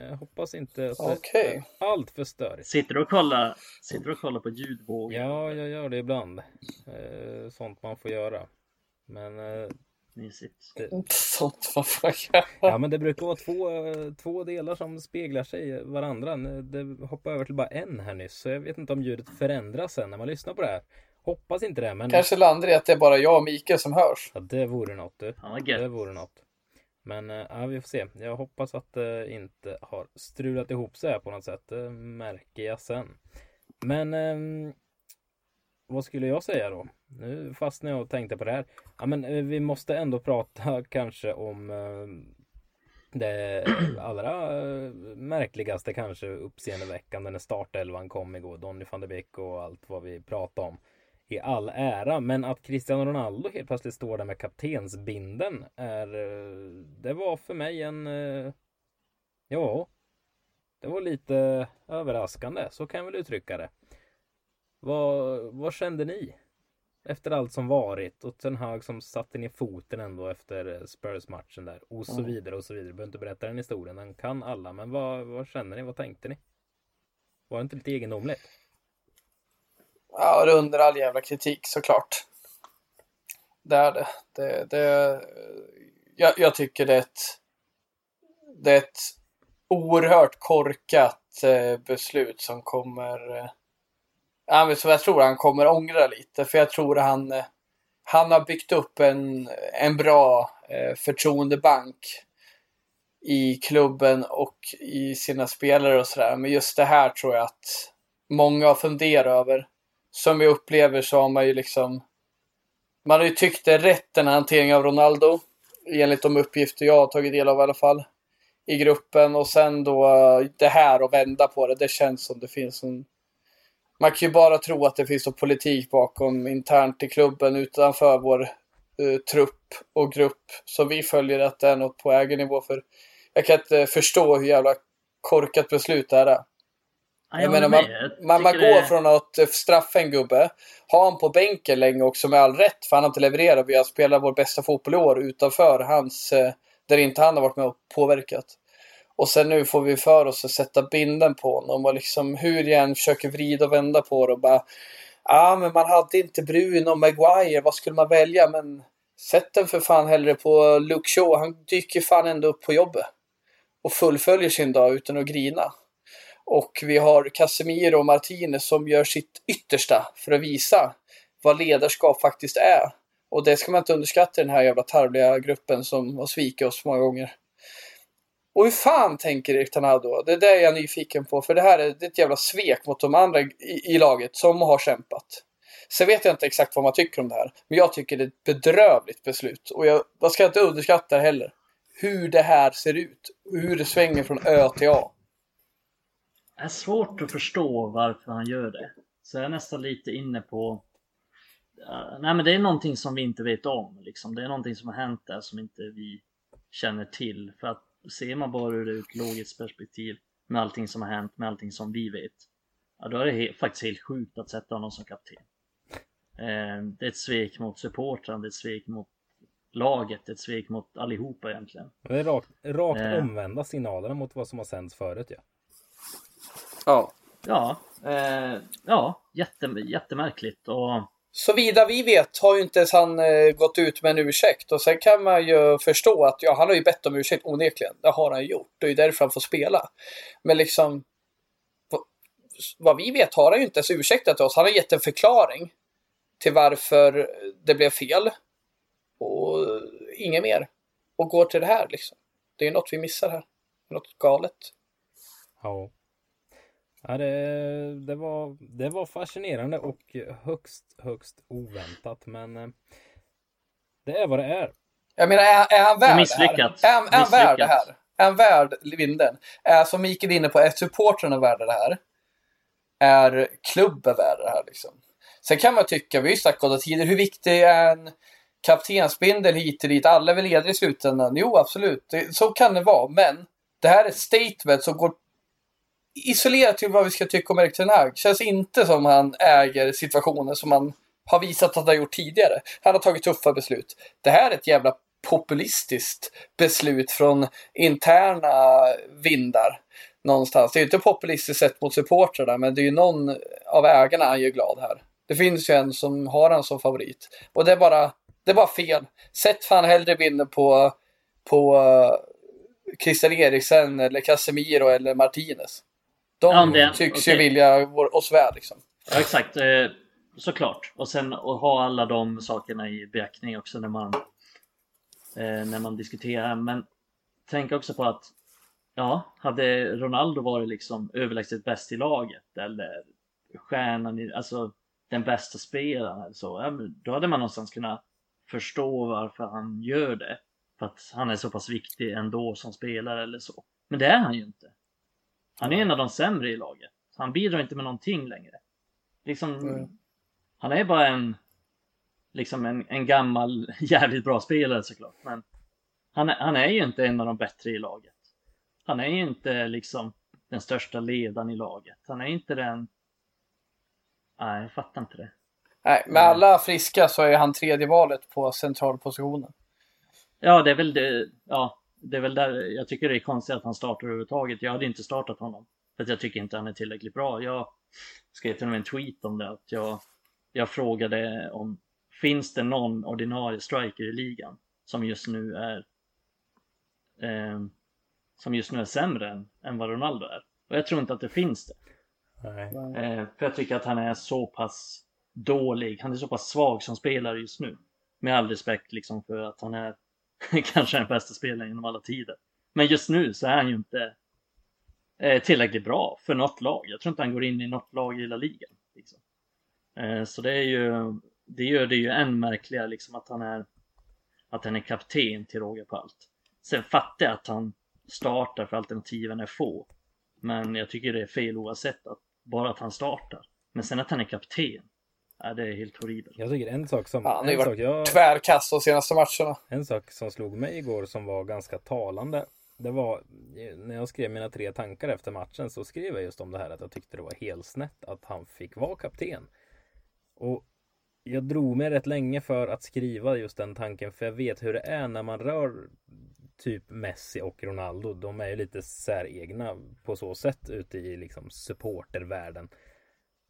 Eh, hoppas inte att det Okej. är allt för störigt. Sitter du och kollar, sitter du och kollar på ljudvågor? Ja, jag gör det ibland. Eh, sånt man får göra. Men eh, Mysigt. Sånt får göra. Ja men det brukar vara två, två delar som speglar sig varandra. Det hoppar över till bara en här nyss. Så jag vet inte om ljudet förändras sen när man lyssnar på det här. Hoppas inte det men Kanske landar i att det är bara jag och Mikael som hörs. ja, det vore något du. Ja, Det vore något. Men eh, ja, vi får se. Jag hoppas att det inte har strulat ihop sig här på något sätt. Det märker jag sen. Men ehm, vad skulle jag säga då? Nu fastnade jag och tänkte på det här. Ja, men eh, vi måste ändå prata kanske om eh, det allra eh, märkligaste kanske uppseendeväckande när startelvan kom igår. Donny van de Beek och allt vad vi pratade om. I all ära, men att Cristiano Ronaldo helt plötsligt står där med kaptensbinden är... Det var för mig en... Ja, det var lite överraskande, så kan jag väl uttrycka det. Vad, vad kände ni? Efter allt som varit och Ten Hag som satte ner foten ändå efter eh, Spurs-matchen där och så Mm. vidare och så vidare. Jag behöver inte berätta den historien, den kan alla. Men vad, vad känner ni? Vad tänkte ni? Var det inte lite egendomligt? Ja, det är under all jävla kritik såklart. Det är det. det, det jag, jag tycker det är ett, det är ett oerhört korkat eh, beslut som kommer... Ja, jag tror han kommer ångra lite. För jag tror han, eh, han har byggt upp en, en bra eh, förtroendebank i klubben och i sina spelare och sådär. Men just det här tror jag att många har funderat över som jag upplever så har man ju liksom man har ju tyckt det är rätt den här hanteringen av Ronaldo enligt de uppgifter jag har tagit del av i alla fall i gruppen och sen då eh, det här och vända på det. Det känns som det finns en man kan ju bara tro att det finns en politik bakom internt i klubben utanför vår eh, trupp och grupp som vi följer att det är något på ägarnivå för jag kan inte förstå hur jävla korkat beslut det här är. Ja, Jag menar, man, man, man går det- från att eh, straffa en gubbe, ha han på bänken länge också med all rätt, för han har inte levererat. Vi har spelat vår bästa fotboll i år utanför hans, eh, där inte han har varit med och påverkat. Och sen nu får vi för oss att sätta binden på honom och liksom hur jag än försöker vrida och vända på det och bara Ja, ah, men man hade inte Bruno och Maguire, vad skulle man välja? Men sätt den för fan hellre på Luke Shaw, han dyker fan ändå upp på jobbet. Och fullföljer sin dag utan att grina. Och vi har Casemiro och Martinez som gör sitt yttersta för att visa vad ledarskap faktiskt är. Och det ska man inte underskatta i den här jävla tarvliga gruppen som har svikit oss många gånger. Och hur fan tänker Erik Tanado? Det är det jag är nyfiken på. För det här är, det är ett jävla svek mot de andra i, i laget som har kämpat. Sen vet jag inte exakt vad man tycker om det här. Men jag tycker det är ett bedrövligt beslut. Och jag, jag ska inte underskatta det heller. Hur det här ser ut. Hur det svänger från Ö till A. Det är svårt att förstå varför han gör det. Så jag är nästan lite inne på nej men det är någonting som vi inte vet om liksom. Det är någonting som har hänt där som inte vi känner till. För att ser man bara ur ett logiskt perspektiv med allting som har hänt, med allting som vi vet. Ja då är det he faktiskt helt sjukt att sätta honom som kapten. Uh, det är ett svek mot supportrarna, det är ett svek mot laget, ett svek mot allihopa egentligen. Det är rakt, rakt uh, omvända signalerna mot vad som har sänts förut ja. Ja. Ja, ja jätte, jättemärkligt och Såvida vi vet har ju inte ens han eh, gått ut med en ursäkt. Och sen kan man ju förstå att ja, han har ju bett om ursäkt onekligen. Det har han gjort. Det är ju därför han får spela. Men liksom vad vi vet har han ju inte ens ursäktat oss. Han har gett en förklaring till varför det blev fel. Och inget mer. Och går till det här liksom. Det är ju något vi missar här. Något galet. Ja. Ja, det, det, var, det var fascinerande och högst, högst oväntat. Men eh, det är vad det är. Jag menar, är, är han värd Misslyckat. det här? Är, är han värd det här? Är han värd vindeln? Är, som Mikael är inne på, är supportrarna värda det här? Är klubben värd det här liksom? Sen kan man tycka, vi har ju snackat tidigare, hur viktig är en kaptensbindel hit och dit? Alla är väl ledare i slutändan? Jo, absolut. Det, så kan det vara. Men det här är ett statement som går isolerat till vad vi ska tycka om Erik Ten Hag. Känns inte som han äger situationen som han har visat att han har gjort tidigare. Han har tagit tuffa beslut. Det här är ett jävla populistiskt beslut från interna vindar någonstans. Det är ju inte populistiskt sett mot supportrarna, men det är ju någon av ägarna han gör glad här. Det finns ju en som har han som favorit. Och det är bara, det är bara fel. Sätt fan hellre bilden på, på eh, Christian Eriksen eller Casemiro eller Martinez. De ja, det, tycks okay. ju vilja oss väl liksom. Ja, exakt, eh, såklart. Och sen att ha alla de sakerna i beaktning också när man, eh, när man diskuterar. Men tänk också på att ja, hade Ronaldo varit liksom överlägset bäst i laget eller stjärnan, i, alltså den bästa spelaren eller så, då hade man någonstans kunnat förstå varför han gör det. För att han är så pass viktig ändå som spelare eller så. Men det är han ju inte. Han är en av de sämre i laget. Han bidrar inte med någonting längre. Liksom, mm. Han är bara en, liksom en, en gammal jävligt bra spelare såklart. Men han, han är ju inte en av de bättre i laget. Han är ju inte liksom den största ledaren i laget. Han är inte den... Nej, jag fattar inte det. Nej, med alla friska så är han tredje valet på centralpositionen. Ja, det är väl det. Ja, det är väl där jag tycker det är konstigt att han startar överhuvudtaget. Jag hade inte startat honom. För att jag tycker inte han är tillräckligt bra. Jag skrev till och med en tweet om det. Att jag, jag frågade om finns det någon ordinarie striker i ligan som just nu är eh, som just nu är sämre än, än vad Ronaldo är. Och jag tror inte att det finns det. Eh, för jag tycker att han är så pass dålig. Han är så pass svag som spelare just nu. Med all respekt liksom för att han är kanske den bästa spelaren genom alla tider. Men just nu så är han ju inte eh, tillräckligt bra för något lag. Jag tror inte han går in i något lag i hela ligan. Liksom. Eh, så det är ju, det gör det ju än märkligare liksom att han är att han är kapten till råga på allt. Sen fattar jag att han startar för alternativen är få. Men jag tycker det är fel oavsett att bara att han startar. Men sen att han är kapten. Ja, det är helt horribelt. Jag tycker en sak som... Ja, han har ju varit jag, tvärkast de senaste matcherna. En sak som slog mig igår som var ganska talande. Det var när jag skrev mina tre tankar efter matchen så skrev jag just om det här att jag tyckte det var helt snett att han fick vara kapten. Och jag drog mig rätt länge för att skriva just den tanken för jag vet hur det är när man rör typ Messi och Ronaldo. De är ju lite säregna på så sätt ute i liksom supportervärlden.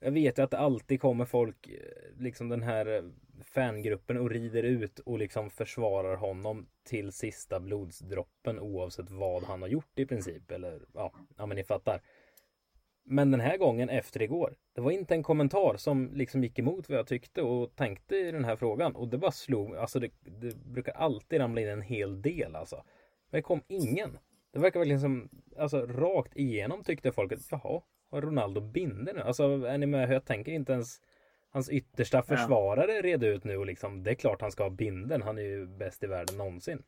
Jag vet ju att det alltid kommer folk, eh, liksom den här eh, fangruppen och rider ut och liksom försvarar honom till sista blodsdroppen oavsett vad han har gjort i princip. Eller ja, ja men ni fattar. Men den här gången efter igår, det var inte en kommentar som liksom gick emot vad jag tyckte och tänkte i den här frågan. Och det bara slog Alltså det, det brukar alltid ramla in en hel del alltså. Men det kom ingen. Det verkar verkligen som, alltså rakt igenom tyckte folk att jaha, har Ronaldo binder nu? Alltså är ni med hur jag tänker? Inte ens hans yttersta försvarare ja. red ut nu och liksom, det är klart han ska ha binden. Han är ju bäst i världen någonsin.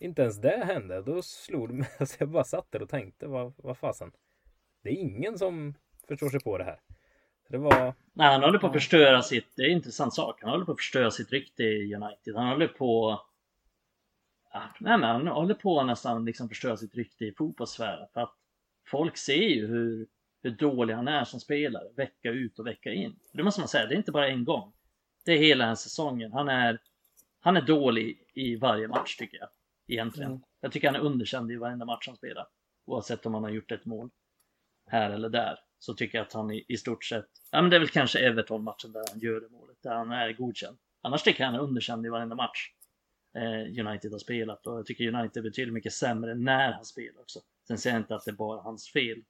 Inte ens det hände. Då slog det mig. Alltså jag bara satt där och tänkte, vad, vad fasen. Det är ingen som förstår sig på det här. Det var... Nej, han håller på att förstöra sitt, det är en intressant sak. Han håller på att förstöra sitt rykte i United. Han håller på nej men han håller på att nästan liksom förstöra sitt rykte i fotbollssfären. För att folk ser ju hur, hur dålig han är som spelare vecka ut och vecka in. Det måste man säga, det är inte bara en gång. Det är hela den säsongen. Han är, han är dålig i varje match tycker jag. Egentligen. Mm. Jag tycker han är underkänd i varenda match han spelar. Oavsett om han har gjort ett mål här eller där. Så tycker jag att han i, i stort sett, ja men det är väl kanske Everton-matchen där han gör det målet, där han är godkänd. Annars tycker jag han är underkänd i varenda match eh, United har spelat och jag tycker United är betydligt mycket sämre när han spelar också. Sen säger jag inte att det är bara hans fel.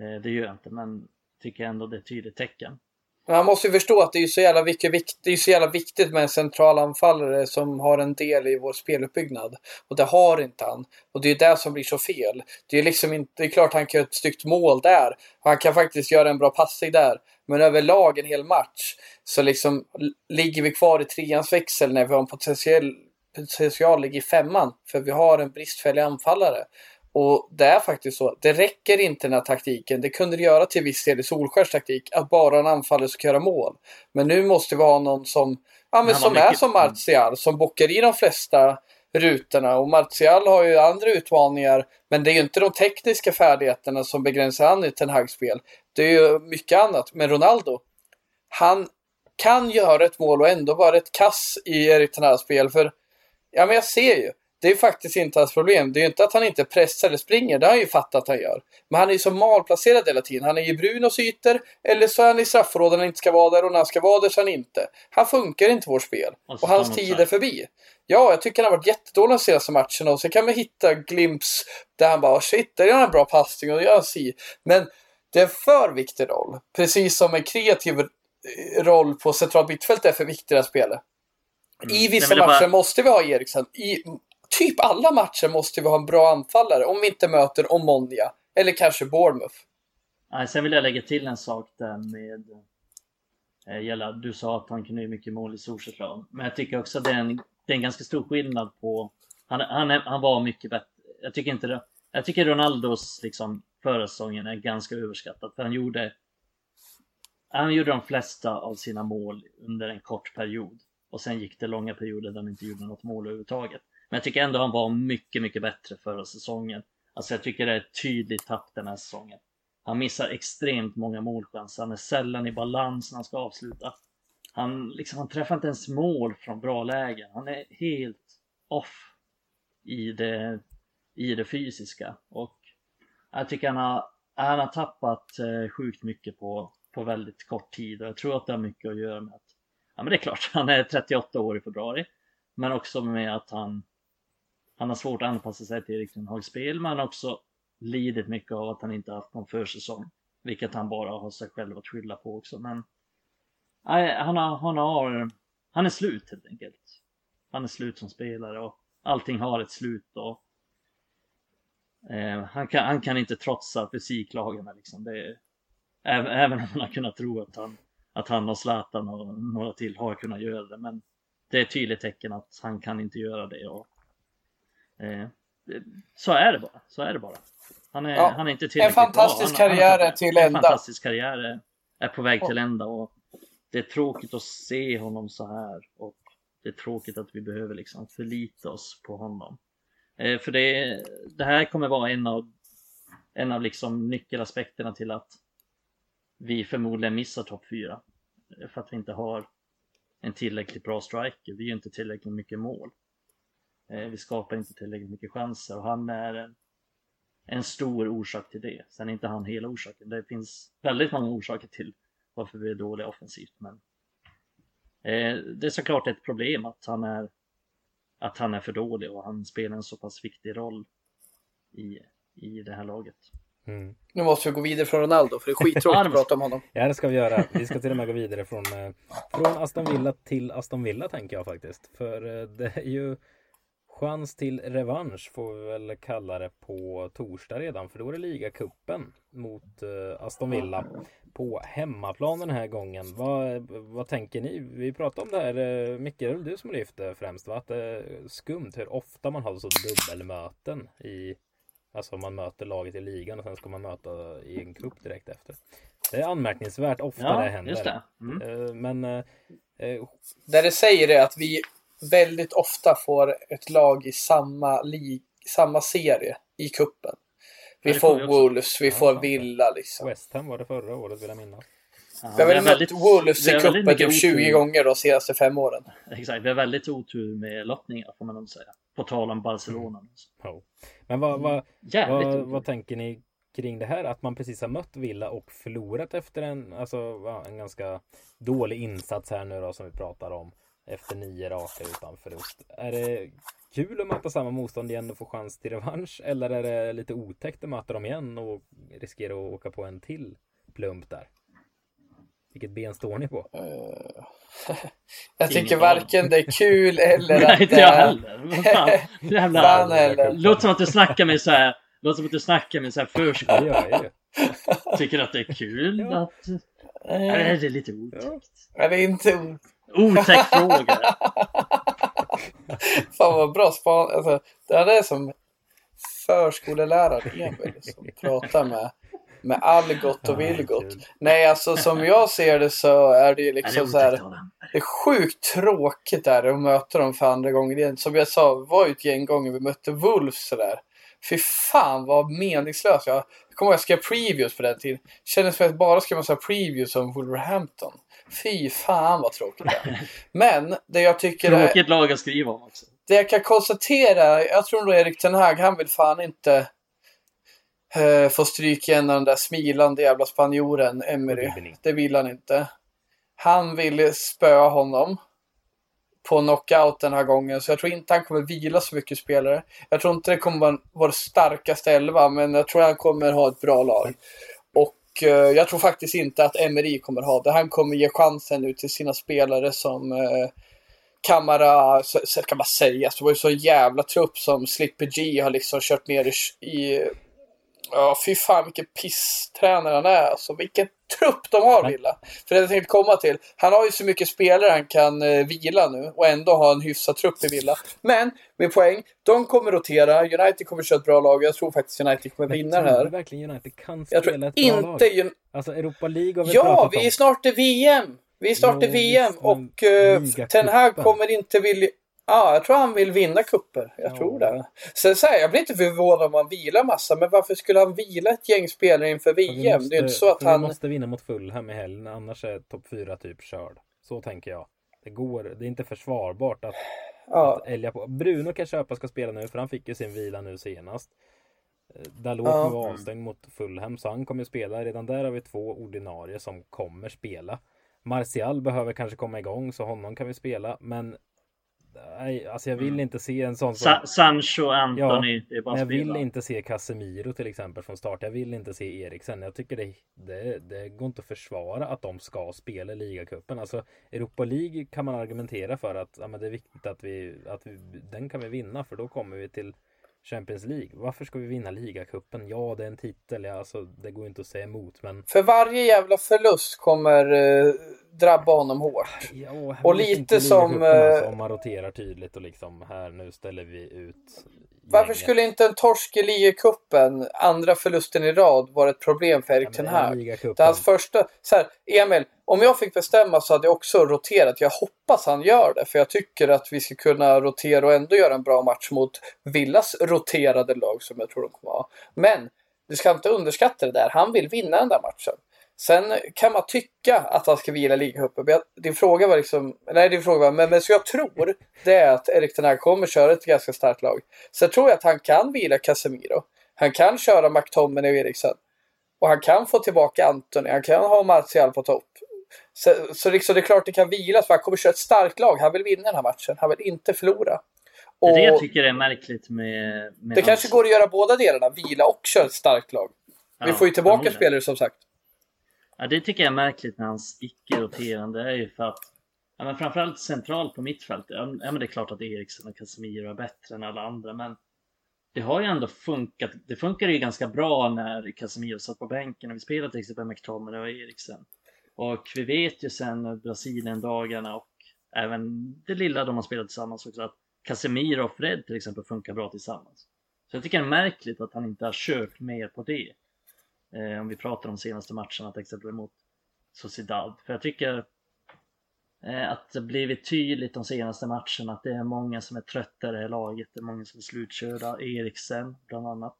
Eh, det gör jag inte, men tycker ändå det är ett tydligt tecken. Man måste ju förstå att det är så jävla, viktigt, det är så jävla viktigt med en central anfallare som har en del i vår speluppbyggnad. Och det har inte han. Och det är det som blir så fel. Det är liksom inte, det är klart han kan göra ett styggt mål där. Han kan faktiskt göra en bra passning där. Men överlag en hel match så liksom ligger vi kvar i treans växel när vi har en potentiell potential ligger i femman. För vi har en bristfällig anfallare. Och det är faktiskt så. Det räcker inte den här taktiken. Det kunde det göra till viss del i Solskärs taktik. Att bara en anfallare ska göra mål. Men nu måste vi ha någon som, ja, men som är som Martial. Som bockar i de flesta rutorna. Och Martial har ju andra utmaningar. Men det är ju inte de tekniska färdigheterna som begränsar han i Ten Hag spel. Det är ju mycket annat. Men Ronaldo. Han kan göra ett mål och ändå vara ett kass i Erik Ten Hag spel. För Ja, men jag ser ju. Det är faktiskt inte hans problem. Det är ju inte att han inte pressar eller springer. Det har han ju fattat att han gör. Men han är ju så malplacerad hela tiden. Han är ju Brunos ytor. Eller så är han i straffområden när han inte ska vara där. Och när han ska vara där så är han inte. Han funkar inte vårt spel. Och, och hans tid är förbi. Ja, jag tycker han har varit jättedålig de senaste matcherna. Och så kan vi hitta glimps där han bara shit, där gör han en bra passning och gör han si. Men det är en för viktig roll. Precis som en kreativ roll på centralt mittfält är för viktig att spela. Mm. I vissa matcher bara... måste vi ha Eriksen. I typ alla matcher måste vi ha en bra anfallare om vi inte möter Omonia. Eller kanske Bournemouth. Nej, sen vill jag lägga till en sak där med eh, Gälla, du sa att han kunde göra mycket mål i Solskjaer Men jag tycker också att det är en, det är en ganska stor skillnad på... Han, han, är, han var mycket bättre. Jag tycker inte det. Jag tycker Ronaldos liksom förra säsongen är ganska överskattad. För han gjorde... Han gjorde de flesta av sina mål under en kort period. Och sen gick det långa perioder där han inte gjorde något mål överhuvudtaget. Men jag tycker ändå han var mycket, mycket bättre förra säsongen. Alltså jag tycker det är ett tydligt tapp den här säsongen. Han missar extremt många målchanser. Han är sällan i balans när han ska avsluta. Han, liksom, han träffar inte ens mål från bra lägen. Han är helt off i det, i det fysiska. Och jag tycker han har, han har tappat eh, sjukt mycket på, på väldigt kort tid. Och jag tror att det har mycket att göra med att Ja men det är klart, han är 38 år i februari. Men också med att han, han har svårt att anpassa sig till Erik Ten spel. Men han har också lidit mycket av att han inte haft någon försäsong. Vilket han bara har sig själv att skylla på också. Men nej, han, har, han, har, han är slut helt enkelt. Han är slut som spelare och allting har ett slut. Och, eh, han, kan, han kan inte trotsa fysiklagarna liksom. Det är, även om man har kunnat tro att han att han och Zlatan och några till har kunnat göra det. Men det är ett tydligt tecken att han kan inte göra det. Och, eh, så är det bara. Så är det bara. Han är, ja, han är inte tillräckligt. En fantastisk bra. Han, karriär är till ända. En fantastisk karriär är, är på väg till ända. Och det är tråkigt att se honom så här. Och det är tråkigt att vi behöver liksom förlita oss på honom. Eh, för det, det här kommer vara en av, en av liksom nyckelaspekterna till att vi förmodligen missar topp 4. För att vi inte har en tillräckligt bra striker. Vi gör inte tillräckligt mycket mål. Eh, vi skapar inte tillräckligt mycket chanser och han är en, en stor orsak till det. Sen är inte han hela orsaken. Det finns väldigt många orsaker till varför vi är dåliga offensivt. Men eh, det är såklart ett problem att han är att han är för dålig och han spelar en så pass viktig roll i, i det här laget. Mm. Nu måste vi gå vidare från Ronaldo, för det är skittråkigt att prata om honom. Ja, det ska vi göra. Vi ska till och med gå vidare från, eh, från Aston Villa till Aston Villa, tänker jag faktiskt. För det är ju chans till revansch, får vi väl kalla det, på torsdag redan. För då är det ligacupen mot eh, Aston Villa på hemmaplan den här gången. Vad, vad tänker ni? Vi pratade om det här, eh, Micke, det du som lyfte främst, va? Att det är skumt hur ofta man har så dubbelmöten i Alltså man möter laget i ligan och sen ska man möta i en cup direkt efter. Det är anmärkningsvärt ofta Ja, det händer. just det. Mm. Eh, Men eh, eh, Det det säger är att vi väldigt ofta får ett lag i samma, lig, samma serie i kuppen. Vi får vi. Wolves, vi Ja, får. Villa liksom. West Ham var det förra året vill jag minnas. Ja, Vi har väl mött Wolves i cupen typ 20 otur. gånger de senaste fem åren. Exakt, vi har väldigt otur med lottningar får man nog säga. På tal om Barcelona. Ja. Men vad, vad, Jävligt vad, vad tänker ni kring det här? Att man precis har mött Villa och förlorat efter en, alltså, en ganska dålig insats här nu då som vi pratar om. Efter nio raka utan förlust. Är det kul att möta samma motstånd igen och få chans till revansch? Eller är det lite otäckt att möta dem igen och riskera att åka på en till plump där? Vilket ben står ni på? Jag tycker varken det är kul eller Nej, att inte det jag är... heller. Jävla... Fan heller. Låter som att du snackar med så här. Låter som att du snackar med så här Det ju. Tycker att det är kul Ja. att... Nej, det är lite otäckt. Ja, det är inte... Otäck fråga. Fan vad bra span. Alltså, det här är som förskolelärare Emil som pratar med, med Algot och Vilgot. kul. Nej, alltså som jag ser det så är det ju Nej, det liksom så här. Det är sjukt tråkigt där att möta dem för andra gången igen. Som jag sa, var ju ett gäng gånger vi mötte Wolves sådär. Fy fan vad meningslöst. Jag kommer ihåg jag skrev previews på den tiden. Kändes som att jag bara skrev massa previews om Wolverhampton. Fy fan vad tråkigt det är. Men det jag tycker är... Tråkigt lag att skriva om också. Det jag kan konstatera, jag tror nog Erik Ten Hag, han vill fan inte eh, få stryk igen av den där smilande jävla spanjoren Emery. Det vill ni. Det vill han inte. Han vill spöa honom på knockout den här gången, så jag tror inte han kommer vila så mycket spelare. Jag tror inte det kommer vara vår starkaste elva, men jag tror han kommer ha ett bra lag. Och eh, jag tror faktiskt inte att Emery kommer ha det. Han kommer ge chansen nu till sina spelare som eh, Kamara, så, så kan man säga, så det var ju så jävla trupp som Slipper G har liksom kört ner i, i Ja, fy fan vilken pisstränare han är. Alltså, vilken trupp de har, Villa. För det jag tänkte komma till. Han har ju så mycket spelare han kan eh, vila nu och ändå ha en hyfsad trupp i Villa. Men, med poäng, de kommer rotera. United kommer köra ett bra lag. Jag tror faktiskt United kommer vinna det här. verkligen United kan Jag spela tror ett bra lag? Un- Alltså Europa League har vi ja, vi är snart i VM! Vi är snart i Jo, VM och uh. Ten Hag kommer inte vilja... Ja, jag tror han vill vinna kupper. Jag Ja. tror det. Sen så här, jag blir inte förvånad om han vilar massa, men varför skulle han vila ett gäng spelare inför För VM? vi det är måste- inte så att för Vi han... måste vinna mot Fulham i helgen, annars är topp 4 typ körd. Så tänker jag. Det går, det är inte försvarbart att, Ja, att älga på. Bruno kan köpa ska spela nu, för han fick ju sin vila nu senast. Eh, Dalot Ja. var avstängd mot Fulham, så han kommer spela. Redan där har vi två ordinarie som kommer spela. Martial behöver kanske komma igång, så honom kan vi spela. Men nej, alltså jag vill Mm. inte se en sån som... Sa Sancho, Anthony, Men jag spela. vill inte se Casemiro till exempel från start. Jag vill inte se Eriksen. Jag tycker det, det, det går inte att försvara att de ska spela i ligacupen. Alltså Europa League kan man argumentera för att ja, men det är viktigt att vi, att vi, den kan vi vinna för då kommer vi till Champions League. Varför ska vi vinna ligacupen? Ja, det är en titel. Ja, alltså, det går inte att säga emot, men för varje jävla förlust kommer eh, drabba honom hårt. ja, Och lite som, alltså, eh, om man roterar tydligt och liksom här nu ställer vi ut. Varför skulle inte en torsk i ligacupen, andra förlusten i rad, vara ett problem för Erik Ja, Ten Hag? Det är hans första... Så här, Emil, om jag fick bestämma så hade jag också roterat. Jag hoppas han gör det, för jag tycker att vi ska kunna rotera och ändå göra en bra match mot Villas roterade lag som jag tror de kommer ha. Men du ska inte underskatta det där. Han vill vinna den där matchen. Sen kan man tycka att han ska vila ligacupen. Men jag- Din fråga var liksom... Nej, din fråga var... Men, men så jag tror det är att Erik Ten Hag kommer köra ett ganska starkt lag. Sen tror jag att han kan vila Casemiro. Han kan köra McTominay och Eriksen. Och han kan få tillbaka Antoni. Han kan ha Martial på topp. Så, så liksom det är klart det kan vilas för han kommer köra ett starkt lag. Han vill vinna den här matchen. Han vill inte förlora. Det är det jag Och tycker är märkligt med... med det hans- kanske går att göra båda delarna. Vila och köra ett starkt lag. Vi får ju tillbaka spelare som sagt. Ja, det tycker jag är märkligt med hans icke-roterande. Det är ju för att, ja, men framförallt centralt på mittfältet. Ja, men det är klart att Eriksen och Casemiro är bättre än alla andra, men det har ju ändå funkat. Det funkar ju ganska bra när Casemiro satt på bänken och vi spelade till exempel McTominay och Eriksen. Och vi vet ju sen Brasilien-dagarna och även det lilla de har spelat tillsammans också att Casemiro och Fred till exempel funkar bra tillsammans. Så jag tycker det är märkligt att han inte har kört mer på det. Eh, om vi pratar om senaste matcherna till exempel mot Sociedad. För jag tycker eh, att det blivit tydligt de senaste matcherna att det är många som är trötta i det här laget. Det är många som är slutkörda. Eriksen bland annat.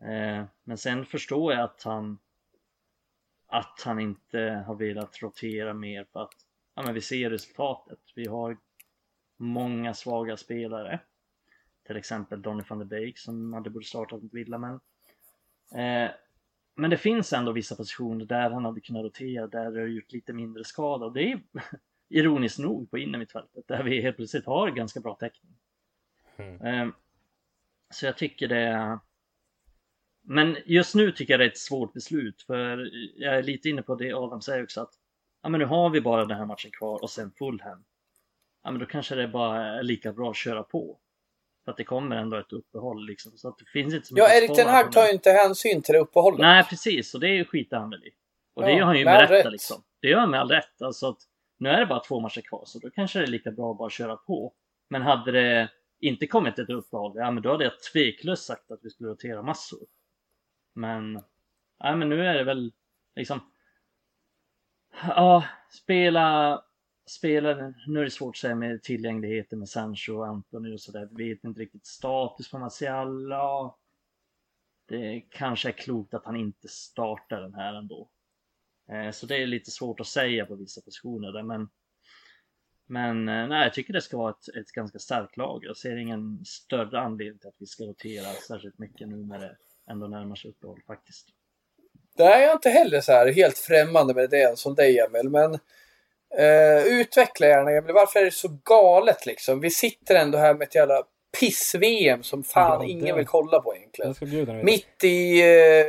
Eh, men sen förstår jag att han att han inte har velat rotera mer för att ja, men vi ser resultatet. Vi har många svaga spelare. Till exempel Donny van der Beek som hade borde startat mot Villa men eh, men det finns ändå vissa positioner där han hade kunnat rotera, där det har gjort lite mindre skada och det är ironiskt nog på innermittfältet där vi helt plötsligt har ganska bra täckning. Mm. Eh, så jag tycker det är men just nu tycker jag det är ett svårt beslut för jag är lite inne på det Adam säger också att ja men nu har vi bara den här matchen kvar och sen Fulham. Ja men då kanske det bara är lika bra att köra på. För att det kommer ändå ett uppehåll liksom. Så att det finns inte så Ja, mycket Erik Ten spara Hag på tar ju inte hänsyn till det uppehållet. Nej precis, och det är ju skitar han väl i. Och det Ja, gör han ju med rätta rätt. liksom. Det gör han med all rätt. Alltså att nu är det bara två matcher kvar så då kanske det är lika bra att bara köra på. Men hade det inte kommit ett uppehåll, ja men då hade jag tveklöst sagt att vi skulle rotera massor. Men, ja men nu är det väl liksom Ja, spela Spelaren, nu är det svårt att säga med tillgängligheten med Sancho och Antoni och sådär. Vet inte riktigt status på Martial. Ja, det kanske är klokt att han inte startar den här ändå. Eh, så det är lite svårt att säga på vissa positioner där men Men eh, nej, jag tycker det ska vara ett, ett ganska starkt lag. Jag ser ingen större anledning till att vi ska rotera särskilt mycket nu när det ändå närmar sig uppehåll faktiskt. Nej, jag är inte heller så här helt främmande med det som dig Emil, men eh, utveckla gärna Emil. Varför är det så galet liksom? Vi sitter ändå här med ett jävla piss-VM som fan Ja, det- ingen vill kolla på egentligen. Mitt i eh,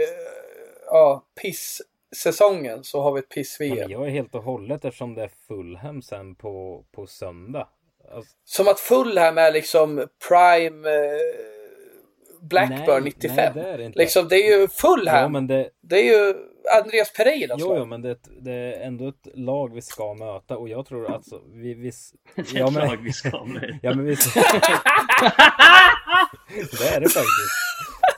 ja, piss-säsongen så har vi ett piss-VM. jag är helt och hållet eftersom det är Fulham sen på, på söndag. Alltså, Som att Fulham är liksom prime eh, Blackburn nej, 95. Nej, det är det inte. Liksom, det är ju Fulham. Ja, det, Det är ju Andreas Pereiras jo, lag. jo, men det, det är ändå ett lag vi ska möta och jag tror alltså vi... vi är ja, ett men, lag vi ska med. ja, men vi... det är det faktiskt.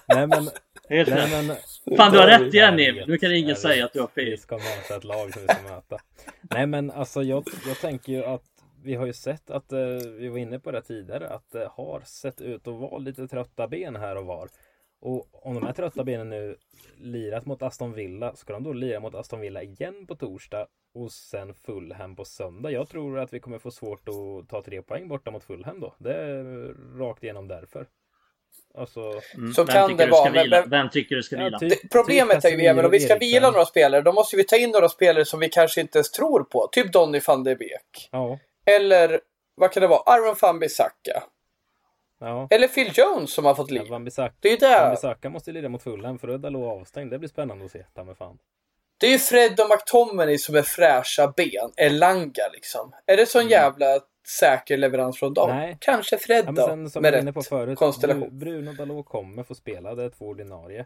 Nej, men... Helt Nej, men Fan du har rätt igen Emil. Nu kan ingen säga att du har Vi fel. ska möta ett lag som vi ska möta. Nej men alltså jag, jag tänker ju att vi har ju sett att, eh, vi var inne på det tidigare, att det har sett ut att vara lite trötta ben här och var. Och om de här trötta benen nu lirat mot Aston Villa, ska de då lira mot Aston Villa igen på torsdag och sen Fulham på söndag? Jag tror att vi kommer få svårt att ta tre poäng borta mot Fulham då. Det är rakt igenom därför. Alltså, Mm. Så kan det vara, men- men- Vem tycker du ska Ja, vila? typ. Det, problemet är ju Emil, om vi ska Eriksen. vila några spelare, då måste vi ta in några spelare som vi kanske inte ens tror på. Typ Donny van de Beek. ja. Eller, vad kan det vara? Aron van Bissaka. Ja. Eller Phil Jones som har fått liv. Wan-Bissaka Det är ju det. Wan-Bissaka måste lira mot Fulham för då är Dalot avstängd. Det blir spännande att se. Ta mig fan. Det är ju Fred och McTominay som är fräscha ben. Elanga liksom. Är det sån jävla säker leverans från dem? Mm. Nej. Kanske Fred Ja, då. men sen som med inne på rätt förut. konstellation. Bru- Bruno Dalot kommer få spela. Det är två ordinarie.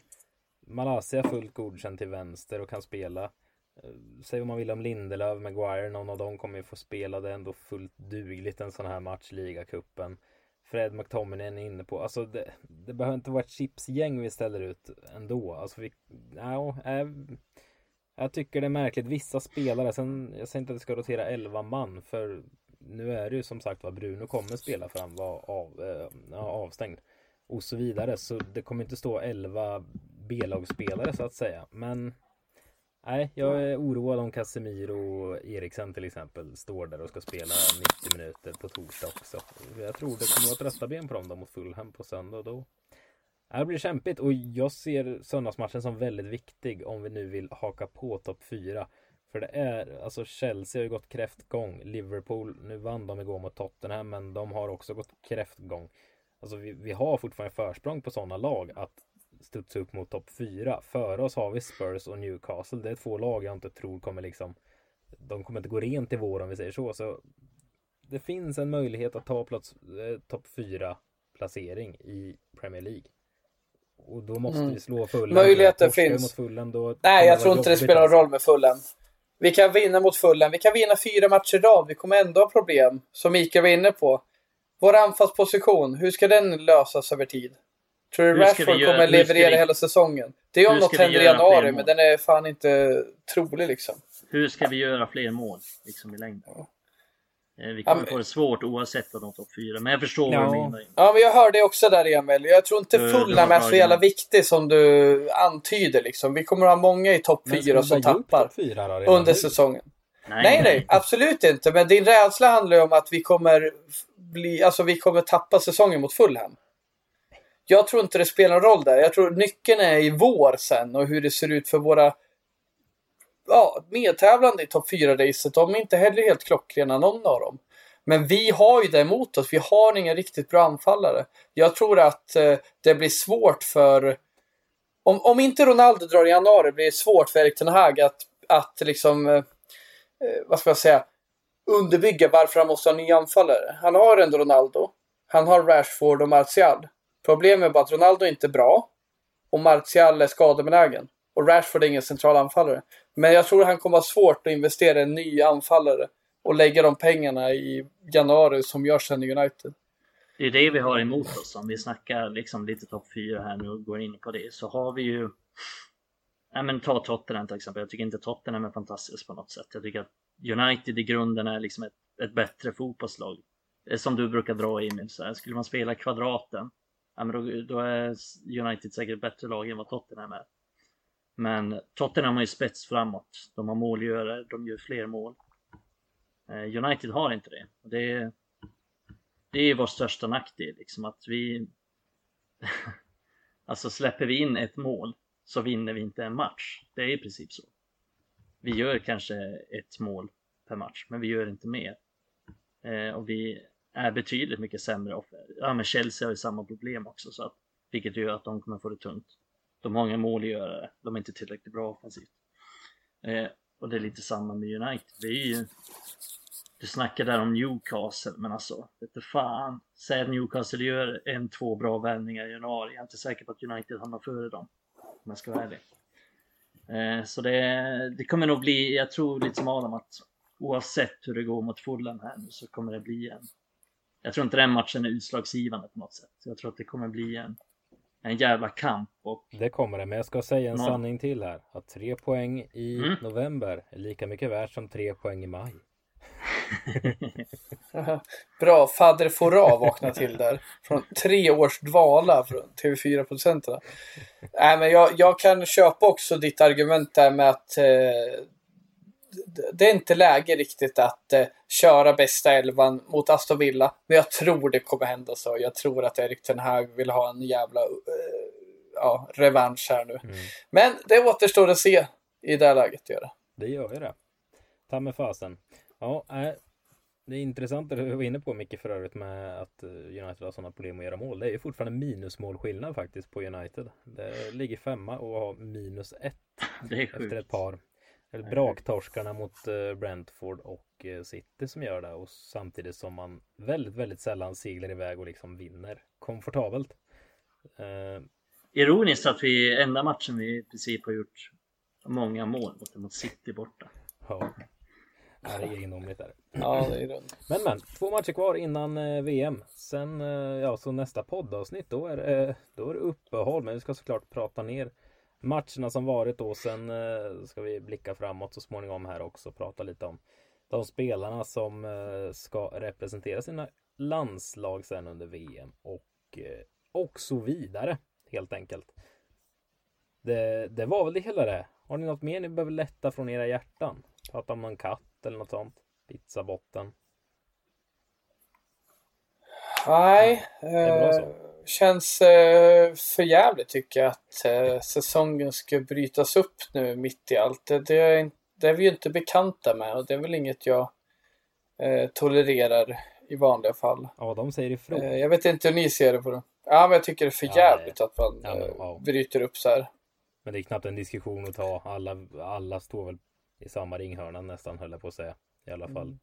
Malaysia fullt godkänd till vänster och kan spela. Eh, Säg vad man vill om Lindelöf, Maguire, någon av dem kommer ju få spela. Det är ändå fullt dugligt en sån här match, ligacupen. Fred McTominay är inne på. Alltså det, det behöver inte vara ett chipsgäng vi ställer ut ändå. Alltså vi, ja, jag, jag tycker det är märkligt. Vissa spelare, sen, jag säger inte att det ska rotera 11 man för nu är det ju som sagt vad Bruno kommer spela för han var av, äh, avstängd. Och så vidare. Så det kommer inte stå 11 B-lagsspelare så att säga. Men nej, jag är oroad om Casemiro och Eriksen till exempel står där och ska spela 90 minuter på torsdag också. Jag tror det kommer vara trötta ben på dem då mot Fulham på söndag. och Då Det blir kämpigt och jag ser söndagsmatchen som väldigt viktig om vi nu vill haka på topp 4. För det är, alltså Chelsea har ju gått kräftgång. Liverpool, nu vann de igår mot Tottenham men de har också gått kräftgång. Alltså vi, vi har fortfarande försprång på sådana lag att studsa upp mot topp fyra. Före oss har vi Spurs och Newcastle. Det är två lag jag inte tror kommer liksom de kommer inte gå rent i vår om vi säger så. Så det finns en möjlighet att ta plats, eh, topp fyra placering i Premier League. Och då måste Mm. vi slå fullen. Möjligheten finns. Mot fullen, då Nej, jag tror inte det spelar alltså. roll med fullen. Vi kan vinna mot fullen. Vi kan vinna fyra matcher i rad. Vi kommer ändå ha problem, som Mikael var inne på. Vår anfallsposition, hur ska den lösas över tid? Tror du Hur ska vi Rashford göra- kommer ska leverera vi- hela säsongen? Det är om något händer i göra fler januari, mål? men den är fan inte trolig liksom. Hur ska vi göra fler mål liksom i längden? Eh, Vi Ja, kommer men- få det svårt oavsett vad de topp fyra, men jag förstår vad Ja. du menar. Ja, men jag hörde också där Emil. Jag tror inte Fulham är så jävla viktig som du antyder liksom. Vi kommer ha många i topp fyra som tappar fyra då under nu? säsongen. Nej, nej, absolut inte. Men din rädsla handlar ju om att vi kommer bli, alltså vi kommer tappa säsongen mot Fulham. Jag tror inte det spelar någon roll där. Jag tror nyckeln är i vår sen och hur det ser ut för våra ja, medtävlande i topp 4-racet. De är inte heller helt klockrena, någon av dem. Men vi har ju det emot oss. Vi har inga riktigt bra anfallare. Jag tror att eh, det blir svårt för... Om, om inte Ronaldo drar i januari blir det svårt för Erik Ten Hag att, att liksom... Eh, eh vad ska jag säga? Underbygga varför han måste ha nya anfallare. Han har ändå Ronaldo. Han har Rashford och Martial. Problemet är bara att Ronaldo inte är bra. Och Martial är skadebenägen. Och Rashford är ingen central anfallare. Men jag tror han kommer ha svårt att investera i en ny anfallare. Och lägga de pengarna i januari som görs sen i United. Det är det vi har emot oss. Om vi snackar liksom lite topp 4 här nu och går in på det så har vi ju Ja, men ta Tottenham till exempel. Jag tycker inte Tottenham är fantastiskt på något sätt. Jag tycker att United i grunden är liksom ett, ett bättre fotbollslag. Som du brukar dra Emil, så här, skulle man spela kvadraten, ja, men då, då är United säkert ett bättre lag än vad Tottenham är. Men Tottenham har ju spets framåt. De har målgörare, de gör fler mål. Eh, United har inte det. Det är, det är vår största nackdel, liksom att vi... alltså släpper vi in ett mål så vinner vi inte en match. Det är i princip så. Vi gör kanske ett mål per match, men vi gör inte mer. Eh, och vi är betydligt mycket sämre. Ja, men Chelsea har ju samma problem också, så att, vilket gör att de kommer få det tungt. De har inga målgörare, de är inte tillräckligt bra offensivt. Eh, och det är lite samma med United. Det är ju... Du snackar där om Newcastle, men alltså, vet du fan. Säg att Newcastle gör en, två bra vändningar i januari. Jag är inte säker på att United hamnar före dem. Om jag ska vara ärlig. Eh, så det, det kommer nog bli, jag tror lite som Adam att oavsett hur det går mot Fulham här nu så kommer det bli en... Jag tror inte den matchen är utslagsgivande på något sätt. Jag tror att det kommer bli en, en jävla kamp och Det kommer det, men jag ska säga en Nå- sanning till här. Att tre poäng i Mm. november är lika mycket värt som tre poäng i maj. Bra, Fader Fora vakna till där. Från tre års dvala från TV4-producenterna. Nej, men jag, jag kan köpa också ditt argument där med att eh, det är inte läge riktigt att eh, köra bästa elvan mot Aston Villa. Men jag tror det kommer hända så. Jag tror att Erik Ten Hag vill ha en jävla eh, ja, revansch här nu. Mm. Men det återstår att se i det här läget. att Göra. Det gör ju det. Ta med fasen. Ja, nej. Det är intressant det du var inne på Micke för övrigt med att eh, United har sådana problem att göra mål. Det är ju fortfarande minusmålskillnad faktiskt på United. Det ligger femma och har minus ett det är efter ett par. Är braktorskarna mot eh, Brentford och eh, City som gör det och samtidigt som man väldigt, väldigt sällan seglar iväg och liksom vinner komfortabelt. Eh, Ironiskt att vi, enda matchen vi i princip har gjort många mål mot, mot City borta. ja, det är egendomligt där. Ja, det är det. Men men, två matcher kvar innan VM. Sen, ja, så nästa poddavsnitt då är, det, då är det uppehåll. Men vi ska såklart prata ner matcherna som varit då. Sen eh, ska vi blicka framåt så småningom här också. Prata lite om de spelarna som eh, ska representera sina landslag sen under VM. Och, eh, och så vidare helt enkelt. Det, det var väl det hela det. Har ni något mer ni behöver lätta från era hjärtan? Prata om någon katt eller något sånt? Pizzabotten. Nej, är bra så. Känns eh, för jävligt tycker jag att eh, säsongen ska brytas upp nu mitt i allt. Det, det, är, det är vi ju inte bekanta med och det är väl inget jag eh, tolererar i vanliga fall. Ja, de säger ifrån. Eh, jag vet inte hur ni ser det på det. Ja, men jag tycker det är för Ja, jävligt det- att man Ja, men, eh, ja. bryter upp så här. Men det är knappt en diskussion att ta. Alla, alla står väl i samma ringhörna nästan höll jag på att säga. I alla fall. Mm.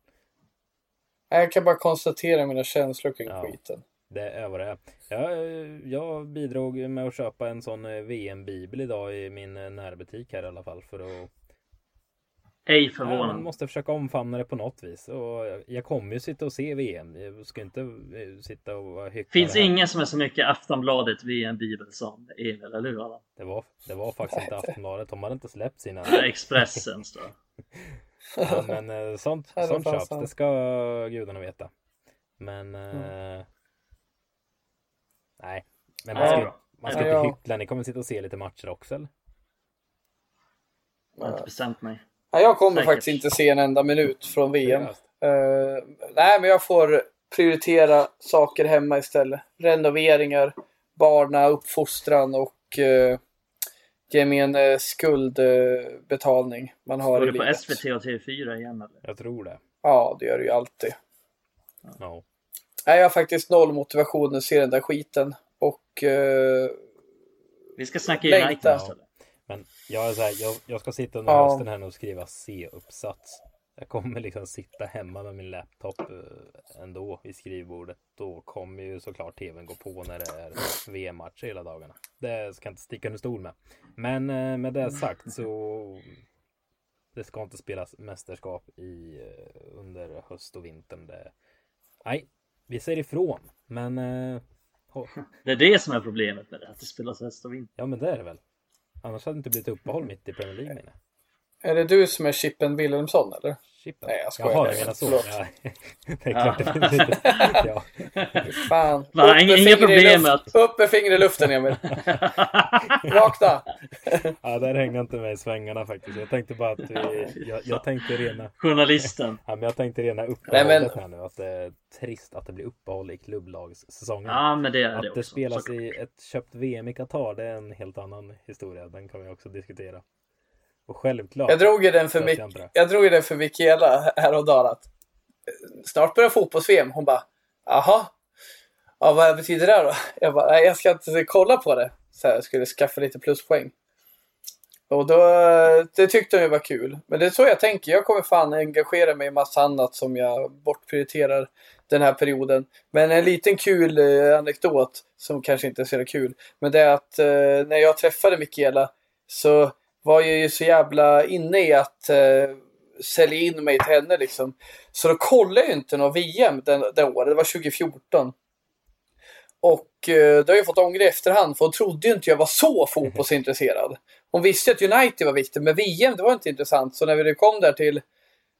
Jag kan bara konstatera mina känslor kring Ja. skiten. Det är vad det är. Jag, jag bidrog med att köpa en sån eh, VM-bibel idag i min eh, närbutik här i alla fall. För att Ej ja, man måste försöka omfamna det på något vis. Och jag, kommer ju sitta och se VM. Jag ska inte eh, sitta och hyckla Finns ingen som är så mycket Aftonbladet via en bibel som Emil, eller hur Allan? Det var, det var faktiskt inte Aftonbladet. De hade inte släppt sina. Expressens då. Ja, men sånt, sånt köps. Det ska gudarna veta. Men... Eh, nej. Men man ska, man ska Ja, inte ja. hyckla. Ni kommer sitta och se lite matcher också eller? Jag har inte bestämt mig. Nej, jag kommer Säkert. faktiskt inte se en enda minut från VM. Seriöst? Eh, nej, men jag får prioritera saker hemma istället. Renoveringar, barna, uppfostran och uh, gemen uh, skuldbetalning man har Går i du på livet. SVT och TV4 igen eller? Jag tror det. Ja, det gör det ju alltid. Ja. Nej, jag har faktiskt noll motivation att se den där skiten. Och eh, Vi ska snacka Längta. United istället. Men jag, är så här, jag, jag ska sitta under Ja. hösten här nu och skriva C-uppsats. Jag kommer liksom sitta hemma med min laptop eh, ändå vid skrivbordet. Då kommer ju såklart tvn gå på när det är VM-matcher hela dagarna. Det ska jag inte sticka under stol med. Men eh, med det sagt så det ska inte spelas mästerskap i, eh, under höst och vintern. Det, nej, vi säger ifrån. Men eh, Det är det som är problemet med det, att det spelas höst och vinter. ja, men det är det väl. Annars hade det inte blivit uppehåll mitt i Premier League. menar är det du som är Chippen Wilhelmsson eller? Chippen? Nej, jag skojar. Jaha, Nej, du menar så. förlåt. Ja. det är klart det finns inte. Ja. Fan. Med inga- inga problem luft- Upp med fingret i luften Emil. Vakna! ja, där hänger inte med i svängarna faktiskt. Jag tänkte bara att vi, jag, jag tänkte rena, Journalisten. ja, men jag tänkte rena Nej, uppehållet men- här nu. Att det är trist att det blir uppehåll i klubblagssäsongen. Ja, men det är att det det också. spelas såklart. i ett köpt VM i Qatar, det är en helt annan historia. Den kan vi också diskutera. Och självklart. Jag drog ju den för, Mik- jag drog ju den för Mikaela häromdagen att eh, snart börjar fotbolls-VM. Hon bara, jaha. Ja, vad betyder det då? Jag bara, nej jag ska inte kolla på det. Så här, jag skulle skaffa lite pluspoäng. Och då, det tyckte hon ju var kul. Men det är så jag tänker. Jag kommer fan engagera mig i massa annat som jag bortprioriterar den här perioden. Men en liten kul eh, anekdot som kanske inte är så kul. Men det är att eh, när jag träffade Mikaela så var jag ju så jävla inne i att eh, sälja in mig till henne liksom. Så då kollade jag ju inte något VM den, det året. Det var 2014. Och eh, det har jag fått ångra i efterhand för hon trodde ju inte jag var så fotbollsintresserad. Hon visste att United var viktigt men VM det var inte intressant. Så när vi kom där till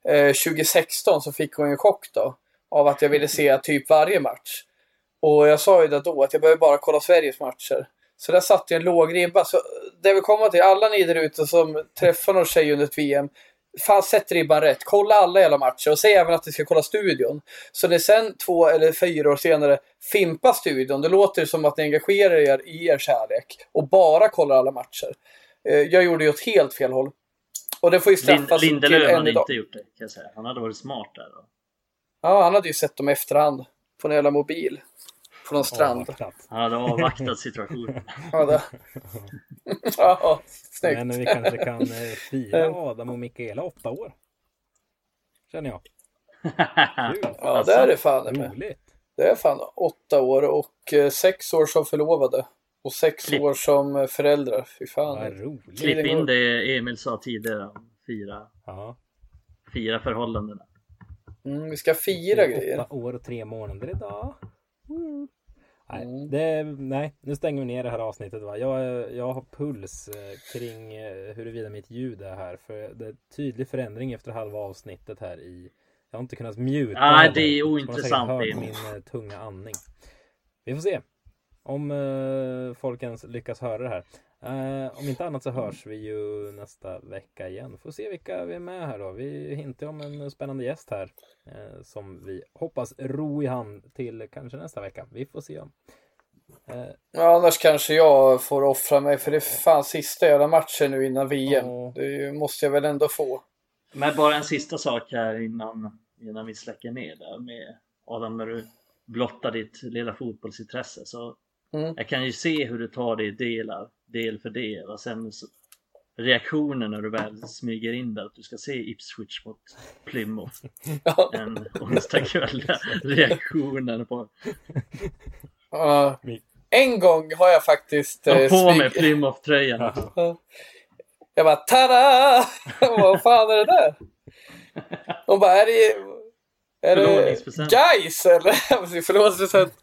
eh, 2016 så fick hon en chock då. Av att jag ville se typ varje match. Och jag sa ju det då att jag behöver bara kolla Sveriges matcher. Så där satte jag en låg ribba. Så det vill komma till, alla ni där ute som träffar någon tjej under ett VM. Fan sätt ribban rätt. Kolla alla jävla matcher och säg även att ni ska kolla studion. Så när sen två eller fyra år senare fimpar studion, då låter det som att ni engagerar er i er kärlek och bara kollar alla matcher. Eh, Jag gjorde ju åt helt fel håll. Och det får ju Lind, straffas till Lindelöf än hade inte gjort det, kan jag säga. Han hade varit smart där. Då. Ja, han hade ju sett dem efterhand. På en jävla mobil. På någon strand. Avvaktat. Han hade avvaktat situationen. Ja, det. ja, snyggt. Men vi kanske kan eh, fira Adam och Mikaela åtta år. Känner jag. Kul. Ja, det är det fan med. Roligt. Det är fan åtta år och eh, sex år som förlovade. Och sex Klipp. år som eh, föräldrar. Fy Vad fan. roligt. Klipp in det Emil sa tidigare om fyra, Ja. fyra förhållanden. Mm, vi ska fira grejer. Åtta år och tre månader idag. Mm. Nej, Mm. det, nej, nu stänger vi ner det här avsnittet. Va? Jag, jag har puls eh, kring eh, huruvida mitt ljud är här. För det är tydlig förändring efter halva avsnittet här i... Jag har inte kunnat muta. Nej, det är har ointressant, hört Emil. min eh, tunga andning. Vi får se. Om eh, folk ens lyckas höra det här. Eh, om inte annat så hörs vi ju nästa vecka igen. Får se vilka vi är med här då. Vi hintar om en spännande gäst här. Eh, som vi hoppas ro i hand till kanske nästa vecka. Vi får se om. Eh, Ja, annars kanske jag får offra mig för det är fan sista jävla matchen nu innan VM. Ja. Det måste jag väl ändå få. Men bara en sista sak här innan, innan vi släcker ner där med Adam när du blottar ditt lilla fotbollsintresse så Mm. Jag kan ju se hur du tar det i delar, del för del och sen reaktionen när du väl smyger in där att du ska se Ipswich mot Plymouth Ja. en onsdagkväll. Reaktionen på Ja. en gång har jag faktiskt eh, på smyg... Plymouth-tröjan. Jag bara tada! Vad fan är det där? Hon bara, är det, är det guys eller? Förlovningspresent.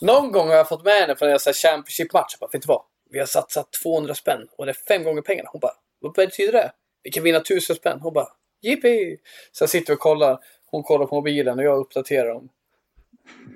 Någon gång har jag fått med henne från en Championship-match. Jag bara, vet du vad? Vi har satsat 200 spänn och det är fem gånger pengarna. Hon bara, vad betyder det? Vi kan vinna 1000 spänn. Hon bara, jippi! Så jag sitter och kollar. Hon kollar på mobilen och jag uppdaterar dem.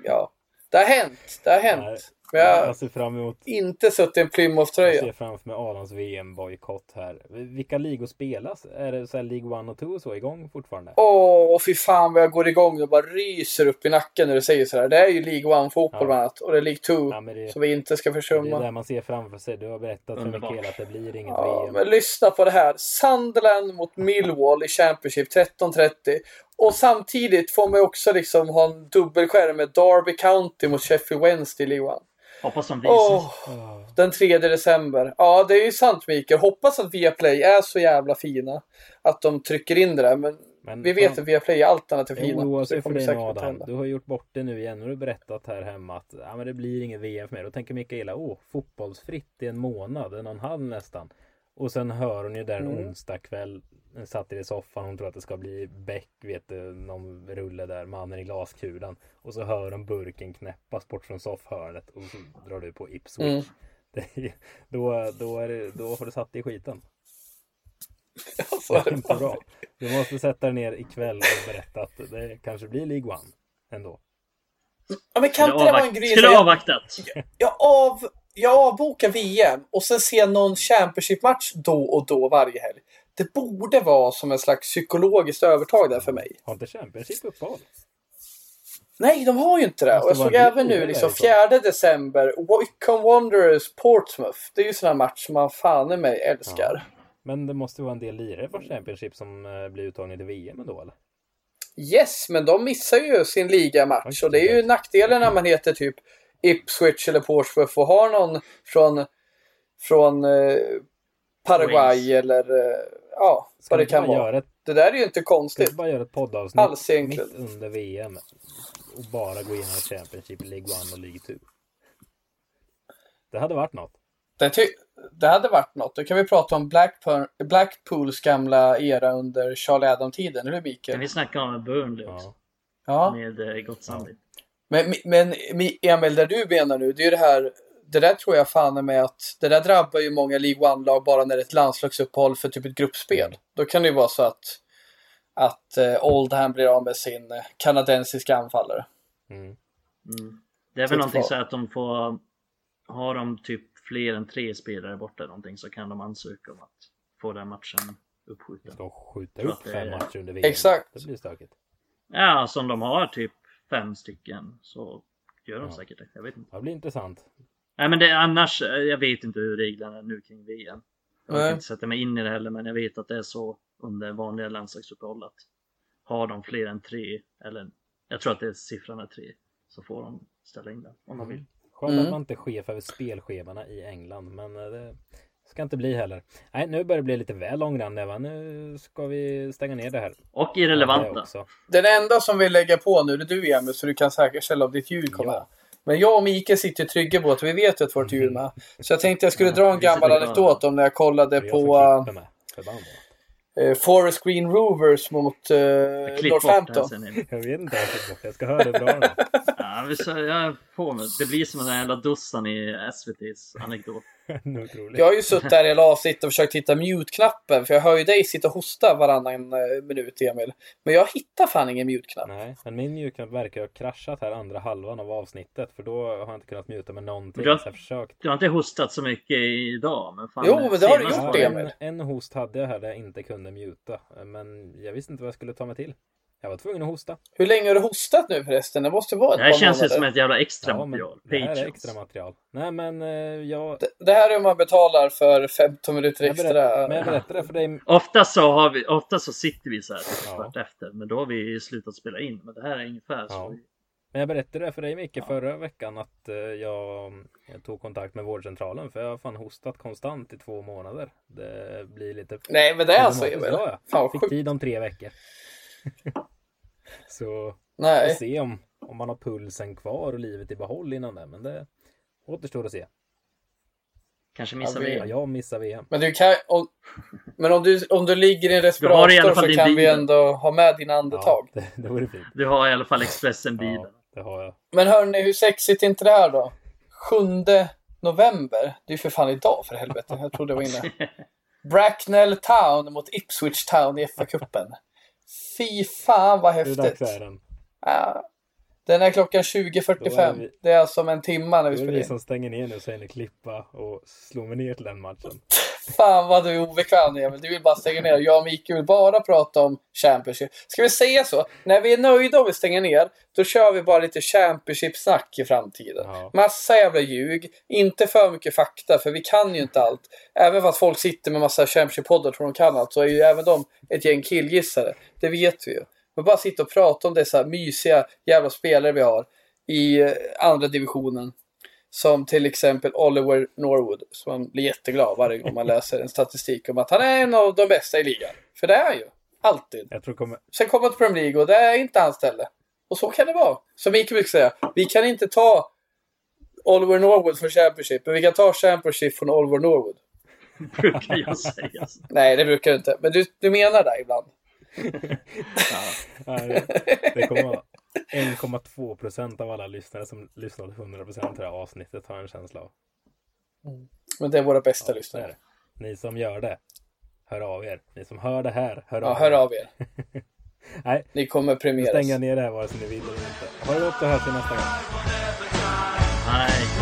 Ja, det har hänt. Det har hänt. Men jag Jag ser fram emot inte suttit i en Jag Plymouth-tröja. ser framför mig Adams VM-bojkott här. Vilka ligor spelas? Är det så här League 1 och 2 och så igång fortfarande? Åh, fy fan vad jag går igång och bara ryser upp i nacken när du säger sådär. Det är ju League 1 fotboll Ja. bland annat och det är League 2 Ja, det, som vi inte ska det är försumma. där man ser framför sig. Du har berättat för. Mikael att det blir inget Ja, VM. men lyssna på det här. Sunderland mot Millwall i Championship 13.30. Och samtidigt får man också liksom ha en dubbelskärm med Derby County mot Sheffield Wednesday i League 1. Hoppas de visar. Åh, Ah, den 3 december. Ja, det är ju sant Mikael. Hoppas att Viaplay är så jävla fina. Att de trycker in det där. Men Men vi vet att Viaplay är alternativt jag fina. det sig för inte Adam. Du har gjort bort det nu igen. Nu har du berättat här hemma att ja, men det blir inget VM för mig. Då tänker Mikaela, åh, fotbollsfritt i en månad, en och en halv nästan. Och sen hör hon ju där en Mm. onsdag kväll satt i soffan, hon tror att det ska bli Beck, vet du, någon rulle där, mannen i glaskulan. Och så hör hon burken knäppas bort från soffhörnet och så drar du på Ipswich. Mm. Det, då, då, är det, då har du satt dig i skiten. Det är inte bra. Du måste sätta dig ner ikväll och berätta att det kanske blir League One ändå. Ja, men kan inte det vara en grej? Skulle Jag, avvaktat. jag, av, jag avbokar VM och sen ser någon Championship-match då och då varje helg. Det borde vara som en slags psykologiskt övertag där för mig. Har inte Championship uppehåll? Nej, de har ju inte det. Och jag såg en även nu, liksom det, 4 december, Wycombe Wanderers Portsmouth. Det är ju sådana match som man fan i mig älskar. Men det måste vara en del lirare från Championship som eh, blir uttagna till VM ändå eller? Yes, men de missar ju sin ligamatch. Och det är ju nackdelen när man heter typ Ipswich eller Portsmouth och har någon från, från eh, Paraguay Wales. eller eh, ja, Ska vad det kan vara. göra ett, Det där är ju inte ska konstigt. inte bara göra ett poddavsnitt Alls egentligen. mitt under VM och bara gå igenom Championship, League 1 och League 2? Det hade varit något. Det, det hade varit något. Då kan vi prata om Blackpool, Blackpools gamla era under Charlie Adam-tiden, eller hur Kan Mikael? vi snacka om Burnley också? Ja. Ja. Med eh, Gott Sandvik. Men, men Mi- Emil, det du menar nu, det är ju det här det där tror jag fan är med att det där drabbar ju många League One-lag bara när det är ett landslagsuppehåll för typ ett gruppspel. Då kan det ju vara så att, att eh, Oldham blir av med sin eh, kanadensiska anfallare. Mm. Mm. Det är väl Så någonting så att de får Har de typ fler än tre spelare borta eller någonting så kan de ansöka om att få den matchen uppskjuten. Skjuta Tror upp fem är- matcher under VM. Exakt. Det blir stökigt. Ja, som de har typ fem stycken så gör de Ja. säkert det. Jag vet inte. Det blir intressant. Nej men det är annars, eh, jag vet inte hur reglerna är nu kring VM. Jag kan inte sätta mig in i det heller men jag vet att det är så under vanliga landslagsuppehåll att har de fler än tre, eller jag tror att det är siffran är tre, så får de ställa in den om de vill. Skönt Mm. att man inte är chef över spelscheman i England, men eh, det ska inte bli heller. Nej, nu börjar det bli lite väl långrandigt va? Nu ska vi stänga ner det här. Och Ja, det irrelevanta. också. Den enda som vill lägga på nu, det är du Emil, så du kan säkerställa om ditt ljud kommer. Ja. Men jag och Mikael sitter ju trygga på att vi vet att vårt ljud är med. Så jag tänkte jag skulle dra en gammal anekdot om när jag kollade på uh, Forest Green Rovers mot uh, här Northampton. Jag vet inte jag ska höra det bra nu. Ja, vi så, jag på mig. Det blir som den där jävla dossan i SVT's anekdot. Jag har ju suttit där hela avsnittet och försökt hitta mute-knappen. För jag hör ju dig sitta och hosta varannan eh, minut, Emil. Men jag hittar fan ingen mute-knapp. Nej, men min mjukknapp verkar ha kraschat här andra halvan av avsnittet. För då har jag inte kunnat muta med någonting. Du har- Så jag har försökt. Du har inte hostat så mycket idag, men fan. Jo, men det har du gjort, Emil. en, en host hade jag här där jag inte kunde muta. Men jag visste inte vad jag skulle ta mig till. Jag var tvungen att hosta. Hur länge har du hostat nu förresten? Det måste vara ett Det här par känns ju som ett jävla extra Ja, material. det här är extra material. Nej, men eh, jag... Det- Det här är om man betalar för 15 minuter Jag extra. berätt, men jag berättade för dig. Ofta så, har vi, ofta så sitter vi så här Ja. kvart efter, men då har vi slutat spela in. Men det här är ungefär Ja. så. Men jag berättade det för dig Micke förra veckan att eh, jag, jag tog kontakt med vårdcentralen för jag har fan hostat konstant i två månader. Det blir lite... Nej, men det är så Emil. Ja, Fan jag vad fick sjukt. tid om tre veckor. Så vi får Nej. se om, om man har pulsen kvar och livet i behåll innan det. Men det återstår att se. Kanske missar Ja, vi- Ja, jag missar VM. Men du kan... Om, men om du, om du ligger i en Du har i alla respirator fall så din kan vi bil. ändå ha med dina andetag. Ja, det, det vore fint. Du har i alla fall Expressen-bilen. Ja, det har jag. Men hörni, hur sexigt är inte det här då? 7 november. Det är ju för fan idag för helvete. Jag trodde jag var inne. Bracknell Town mot Ipswich Town i FA-cupen. Fy fan vad Hur häftigt. dags är den? Ja. Den är klockan Då är 20.45. vi- Det är alltså om en timma när vi Då är det spelar vi in. som stänger ner nu så är ni klippa och slår mig ner till den matchen. Fan vad du är obekväm Emil. Du vill bara stänga ner. Jag och Mikael vill bara prata om Championship. Ska vi säga så? När vi är nöjda och vi stänger ner, då kör vi bara lite Championship-snack i framtiden. Ja. Massa jävla ljug. Inte för mycket fakta, för vi kan ju inte allt. Även fast folk sitter med massa Championship-poddar tror de kan allt, så är ju även de ett gäng killgissare. Det vet vi ju. Men bara sitta och prata om dessa mysiga jävla spelare vi har i eh, andra divisionen. Som till exempel Oliver Norwood. Som man blir jätteglad varje gång man läser en statistik om att han är en av de bästa i ligan. För det är han ju. Alltid. Jag tror kommer... Sen kommer han till Premier League och det är inte hans ställe. Och så kan det vara. Som Mikael brukar säga. Vi kan inte ta Oliver Norwood från Championship. Men vi kan ta Championship från Oliver Norwood. Brukar jag säga. Nej, det brukar du inte. Men du, du menar det ibland. Nej, det- det kommer vara 1,2 procent av alla lyssnare som lyssnar till 100 procent det här avsnittet har en känsla av. Men det är våra bästa är lyssnare. det. Ni som gör det, hör av er. Ni som hör det här, hör Ja, av hör er. av er. Nej, Ni kommer premieras. stänger jag ner det här vare sig ni vill eller inte. Ha det gott och hörs vi nästa gång. Nej.